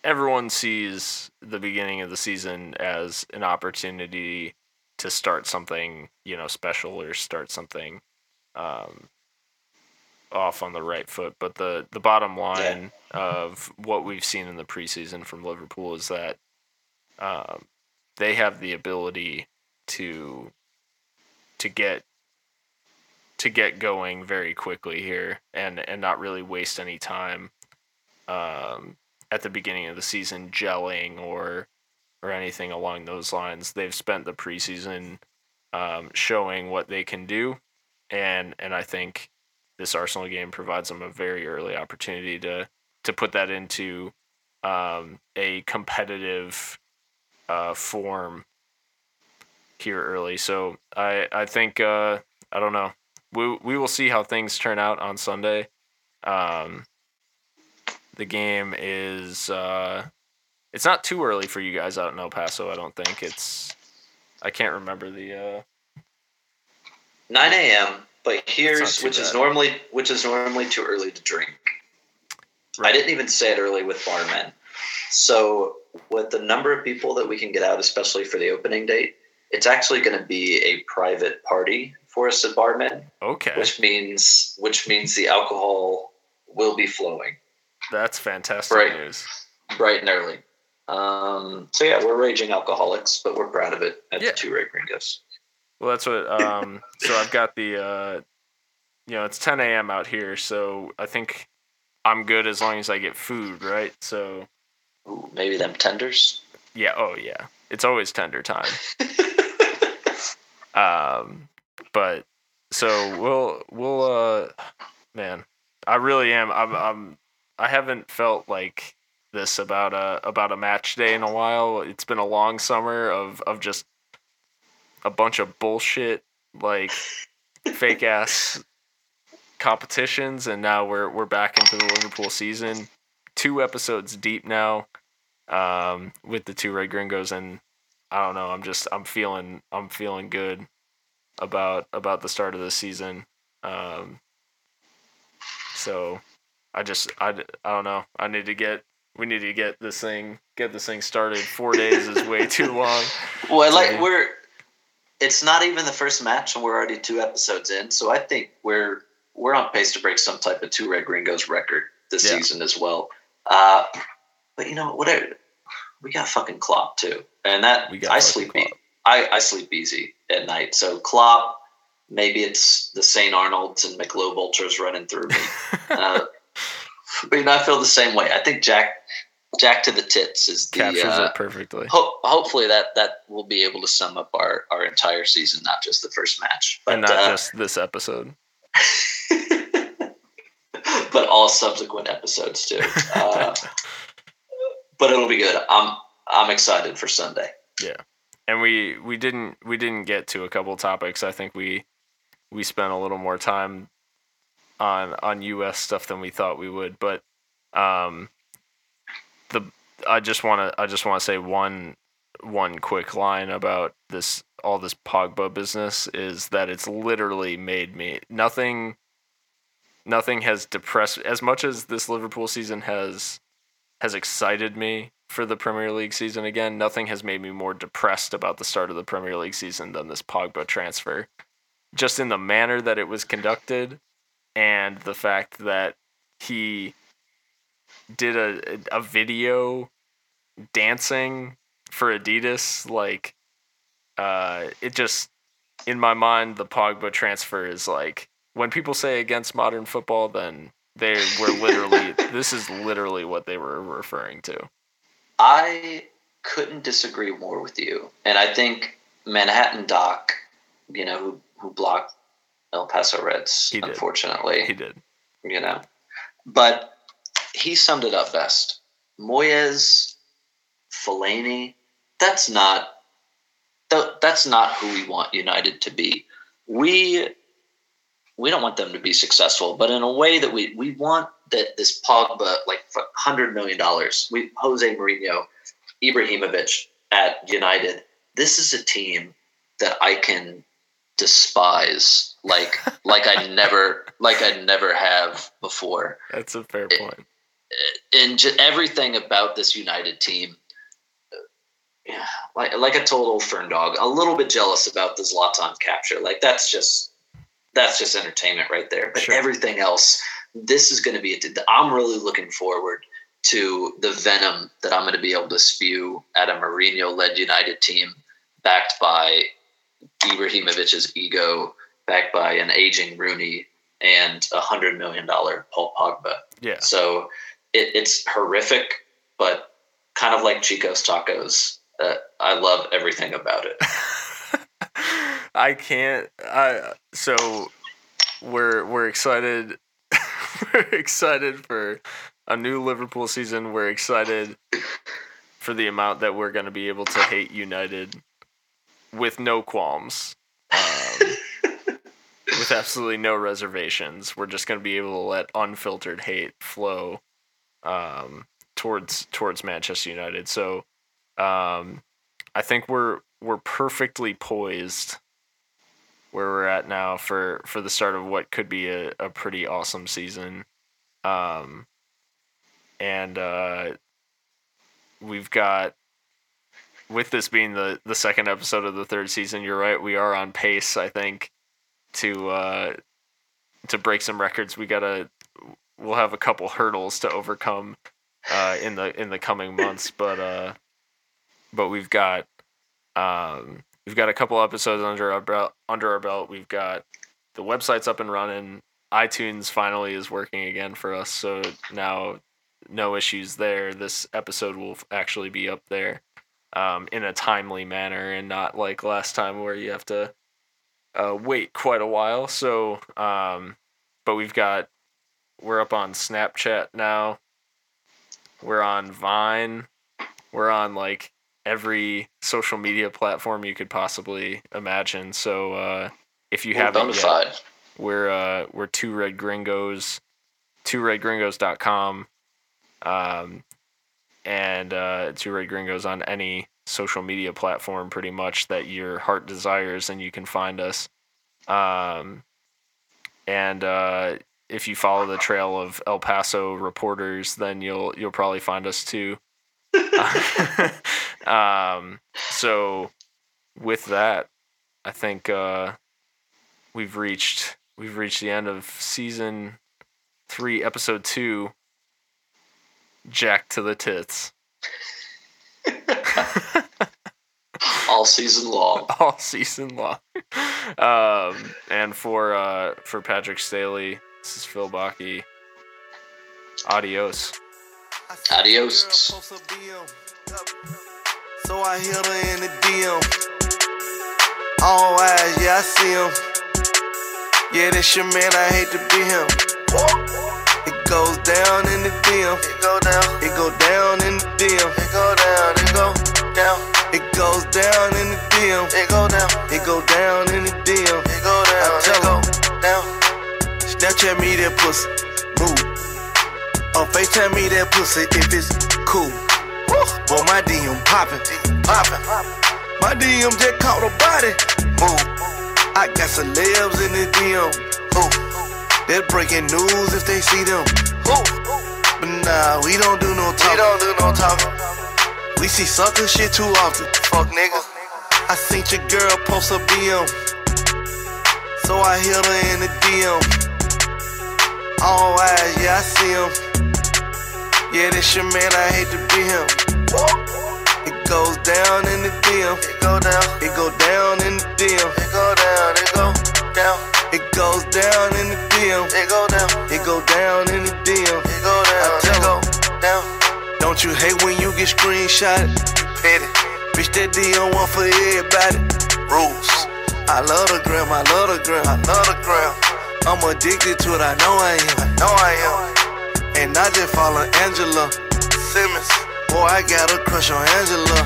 Speaker 5: everyone sees the beginning of the season as an opportunity to start something you know special or start something um, off on the right foot. But the the bottom line yeah. of what we've seen in the preseason from Liverpool is that um, they have the ability to to get to get going very quickly here and and not really waste any time um, at the beginning of the season gelling or or anything along those lines. They've spent the preseason um, showing what they can do, and and I think this Arsenal game provides them a very early opportunity to to put that into um, a competitive uh, form here early. So I I think uh, I don't know. We we will see how things turn out on Sunday. Um, the game is uh, it's not too early for you guys out in El Paso. I don't think it's. I can't remember the. Uh...
Speaker 6: 9 a.m. But here's which bad. is normally which is normally too early to drink. Right. I didn't even say it early with barmen. So with the number of people that we can get out, especially for the opening date, it's actually going to be a private party for us at barmen.
Speaker 5: Okay.
Speaker 6: Which means which means the alcohol will be flowing.
Speaker 5: That's fantastic right. news.
Speaker 6: Bright and early. Um, so yeah, we're raging alcoholics, but we're proud of it at yeah. the two Red Gringos.
Speaker 5: Well, that's what. Um, so I've got the, uh, you know, it's 10 a.m. out here, so I think I'm good as long as I get food, right? So
Speaker 6: Ooh, maybe them tenders.
Speaker 5: Yeah. Oh yeah. It's always tender time. um, but so we'll we'll uh, man, I really am. I'm I'm I haven't felt like this about a about a match day in a while. It's been a long summer of of just a bunch of bullshit like fake ass competitions and now we're we're back into the Liverpool season. Two episodes deep now um, with the two red gringos and I don't know, I'm just I'm feeling I'm feeling good about about the start of the season. Um, so I just I, I don't know. I need to get we need to get this thing get this thing started. Four days is way too long.
Speaker 6: Well, like we're it's not even the first match, and we're already two episodes in. So I think we're we're on pace to break some type of two red gringos record this yeah. season as well. Uh, but you know whatever, we got fucking Klopp too, and that I sleep e- I, I sleep easy at night. So Klopp, maybe it's the St. Arnold's and Michelob Ultras running through me. Uh, but you know, I feel the same way. I think Jack Jack to the tits is the
Speaker 5: captures uh, it perfectly.
Speaker 6: Ho- hopefully that that will be able to sum up our our entire season, not just the first match,
Speaker 5: but and not uh, just this episode,
Speaker 6: but all subsequent episodes too. Uh, but it'll be good. I'm I'm excited for Sunday.
Speaker 5: Yeah, and we we didn't we didn't get to a couple topics. I think we we spent a little more time on on US stuff than we thought we would. But um, the I just want to I just want to say one one quick line about this all this Pogba business is that it's literally made me nothing. Nothing has depressed as much as this Liverpool season has has excited me for the Premier League season again. Nothing has made me more depressed about the start of the Premier League season than this Pogba transfer. Just in the manner that it was conducted and the fact that he did a a video dancing for Adidas like uh it just in my mind the Pogba transfer is like when people say against modern football then they were literally this is literally what they were referring to.
Speaker 6: I couldn't disagree more with you. And I think Manhattan Doc, you know, who who blocked El Paso Reds,
Speaker 5: He
Speaker 6: unfortunately.
Speaker 5: He did.
Speaker 6: you know. But he summed it up best. Moyes, Fellaini, that's not that's not who we want United to be. We we don't want them to be successful, but in a way that we we want that this Pogba like hundred million dollars. We Jose Mourinho, Ibrahimovic at United. This is a team that I can despise like like I never like I never have before.
Speaker 5: That's a fair point.
Speaker 6: And everything about this United team, yeah, like like I told old Fern Dog, a little bit jealous about the Zlatan capture. Like that's just that's just entertainment right there. But
Speaker 5: Sure.
Speaker 6: everything else, this is going to be. A, I'm really looking forward to the venom that I'm going to be able to spew at a Mourinho-led United team, backed by Ibrahimovic's ego, backed by an aging Rooney and a hundred million dollar Paul Pogba.
Speaker 5: Yeah.
Speaker 6: So it, it's horrific, but kind of like Chico's Tacos. Uh, I love everything about it.
Speaker 5: I can't. I so we're we're excited. we're excited for a new Liverpool season. We're excited for the amount that we're going to be able to hate United with no qualms, um, with absolutely no reservations. We're just going to be able to let unfiltered hate flow um, towards towards Manchester United. So um, I think we're we're perfectly poised where we're at now for for the start of what could be a, a pretty awesome season um and uh we've got with this being the the second episode of the third season you're right we are on pace i think to uh to break some records we gotta we'll have a couple hurdles to overcome uh in the in the coming months but uh but we've got um we've got a couple episodes under our belt under our belt. We've got the website's up and running. itunes finally is working again for us so now no issues there. This episode will actually be up there um, in a timely manner and not like last time where you have to uh, wait quite a while. So um, but we've got we're up on snapchat now we're on vine we're on like every social media platform you could possibly imagine. So uh, if you
Speaker 6: We're
Speaker 5: haven't yet, we're uh, we're two red gringos, two redgringos.com, um, and uh, two red gringos on any social media platform pretty much that your heart desires, and you can find us. Um, and uh, if you follow the trail of El Paso reporters, then you'll you'll probably find us too. um, so with that, I think uh, we've reached we've reached the end of season three, episode two. Jack to the tits
Speaker 6: all season long.
Speaker 5: all season long. Um, and for uh, for Patrick Staley, this is Phil Baki. Adios.
Speaker 6: Adios.
Speaker 7: So I hit her in the DM. All eyes, yeah, I see him. Yeah, that's your man, I hate to be him. It goes down in the DM. It go down. It go down in the DM. It go down. It go down. It goes down in the DM. It go down. It go down in the DM. It go down. I tell it go down. Snapchat me that pussy. Move. On FaceTime me that pussy if it's cool. Boy, my DM poppin', poppin'.
Speaker 9: My DM just caught a body. Move. I got celebs in the DM. Who? They're breaking news if they see them. Who? But nah, we don't do no talking. We don't do no talking. We see sucker shit too often. Fuck nigga. I seen your girl post a BM. So I hit her in the DM. All eyes, yeah, I see him. Yeah, this your man, I hate to be him. It goes down in the DM. It go down. It go down in the DM. It go down. It go down. It goes down in the DM. It go down. It go down in the DM. It go down. I tell it go down. Don't you hate when you get screenshot? Petty. Bitch, that DM one for everybody. Rules. I love the gram, I love the gram, I love the gram. I'm addicted to it, I know I am, I know I am. And I just follow Angela Simmons. Boy, I got a crush on Angela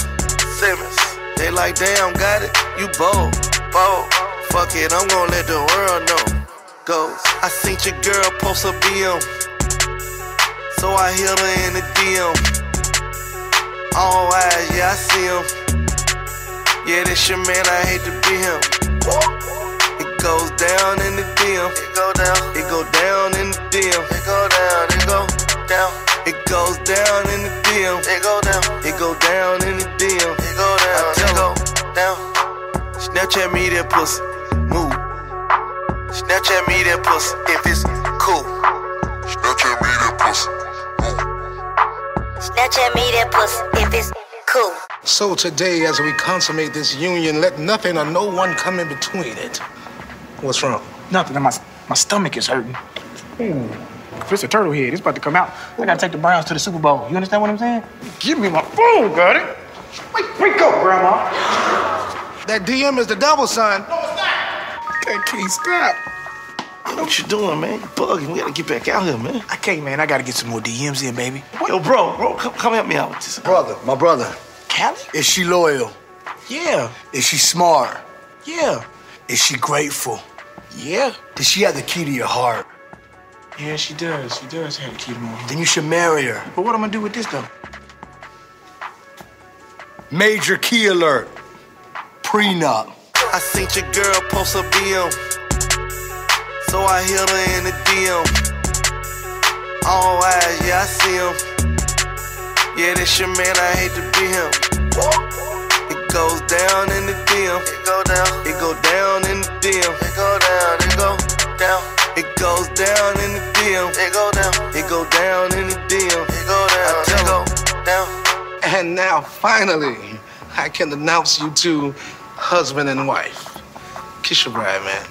Speaker 9: Simmons. They like, damn, got it, you bold, bold. Fuck it, I'm gonna let the world know. Goes. I seen your girl post a BM. So I hit her in the DM. All eyes, yeah, I see him. Yeah, this your man, I hate to be him. It goes down in the DM. It go down. It go down in the DM. It go down. It go down. It goes down in the DM. It go down. It go down in the DM. It go down. I tell it go down. Snapchat me that pussy. Move. Snapchat me that pussy if it's cool.
Speaker 10: Snapchat me that pussy.
Speaker 11: Snapchat me that pussy if it's cool.
Speaker 12: So today, as we consummate this union, let nothing or no one come in between it. What's wrong?
Speaker 13: Nothing. My, my stomach is hurting. Hmm. Ooh. It's a turtle head. It's about to come out. I gotta take the Browns to the Super Bowl. You understand what I'm saying? Give me my phone, got it? Wait, wake up, Grandma.
Speaker 12: That DM is the devil, son.
Speaker 13: No, it's not. Can't, can't stop.
Speaker 9: What you doing, man? You bugging. We gotta get back out here, man.
Speaker 13: I can't, man. I gotta get some more DMs in, baby.
Speaker 9: What? Yo, bro, bro, come, come help me out with this.
Speaker 12: Brother, my brother.
Speaker 13: Callie?
Speaker 12: Is she loyal?
Speaker 13: Yeah.
Speaker 12: Is she smart?
Speaker 13: Yeah.
Speaker 12: Is she grateful?
Speaker 13: Yeah.
Speaker 12: Does she have the key to your heart?
Speaker 13: Yeah, she does. She does have the key to my heart.
Speaker 12: Then you should marry her.
Speaker 13: But what am I gonna do with this, though?
Speaker 12: Major key alert. Prenup.
Speaker 9: I seen your girl post a BM. So I hit her in the DM. All eyes, yeah, I see him. Yeah, this your man, I hate to be him goes down in the DM. It go down. It go down in the DM. It go down. It go down. It goes down in the DM. It go down. It go down in the DM. It go down. It go down.
Speaker 12: And now finally, I can announce you two, husband and wife. Kiss your bride, man.